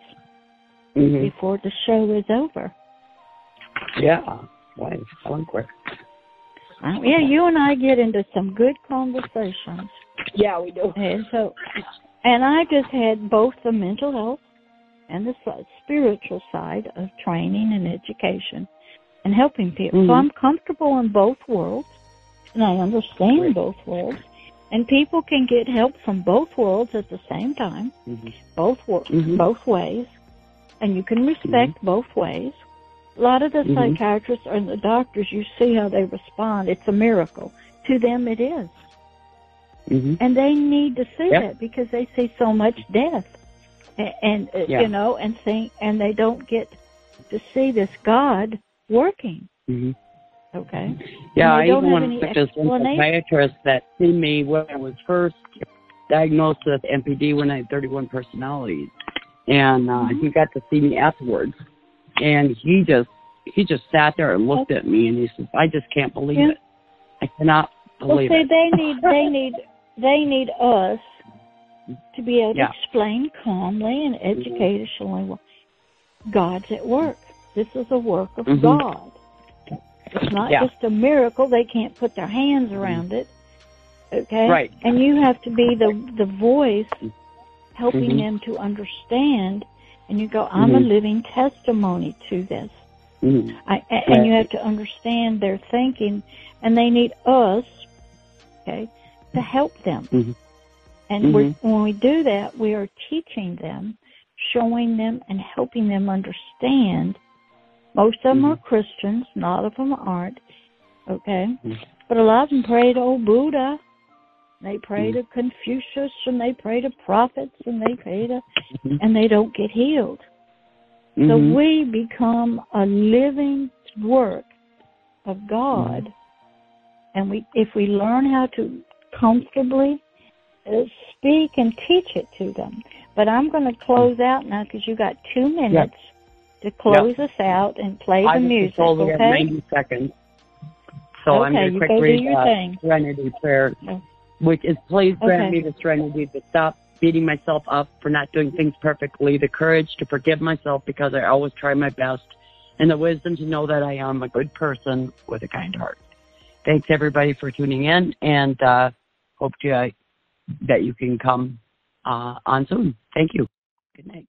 Mhm. before the show is over. Yeah. Boy, it's going quick. Uh, yeah, you and I get into some good conversations. Yeah, we do. And so, and I just had both the mental health and the s- spiritual side of training and education and helping people. Mhm. So I'm comfortable in both worlds and I understand Great. both worlds. And people can get help from both worlds at the same time, Mhm. both wor- Mhm. both ways, and you can respect both ways. A lot of the Mhm. psychiatrists and the doctors, you see how they respond. It's a miracle. To them, it is. Mhm. And they need to see Yep. that because they see so much death, and, and uh, Yeah. you know, and think, and they don't get to see this God working. Mhm. Okay. Yeah, I even went to some explanation. psychiatrists that seen me when I was first diagnosed with MPD when I had 31 personalities, and uh, Mhm. he got to see me afterwards, and he just he just sat there and looked at me and he says, "I just can't believe Yeah. it. I cannot believe it. Well, see, it." they need [LAUGHS] they need they need us to be able to explain calmly and educationally well, God's at work. This is a work of Mhm. God. It's not Yeah. just a miracle. They can't put their hands around it. Okay? Right. And you have to be the the voice helping Mhm. them to understand and you go, I'm a Mhm. living testimony to this. Mhm. I, a- and you have to understand their thinking, and they need us, okay, to help them. Mhm. And Mhm. when we do that, we are teaching them, showing them, and helping them understand. Most of them Mhm. are Christians, not of them aren't, okay. Mhm. But a lot of them pray to old Buddha. They pray Mhm. to Confucius, and they pray to prophets, and they pray to, Mhm. and they don't get healed. So Mhm. we become a living work of God, and we if we learn how to comfortably uh, speak and teach it to them. But I'm going to close out now because you got two minutes to close us out and play I the music. told we have 90 seconds. So I'm going to quickly read your uh, thing. Serenity Prayer, Oh. which is please grant Okay. me the serenity to stop beating myself up for not doing things perfectly, the courage to forgive myself because I always try my best, and the wisdom to know that I am a good person with a kind heart. Thanks everybody for tuning in, and uh, hope to, uh, that you can come uh, on soon. Thank you. Good night.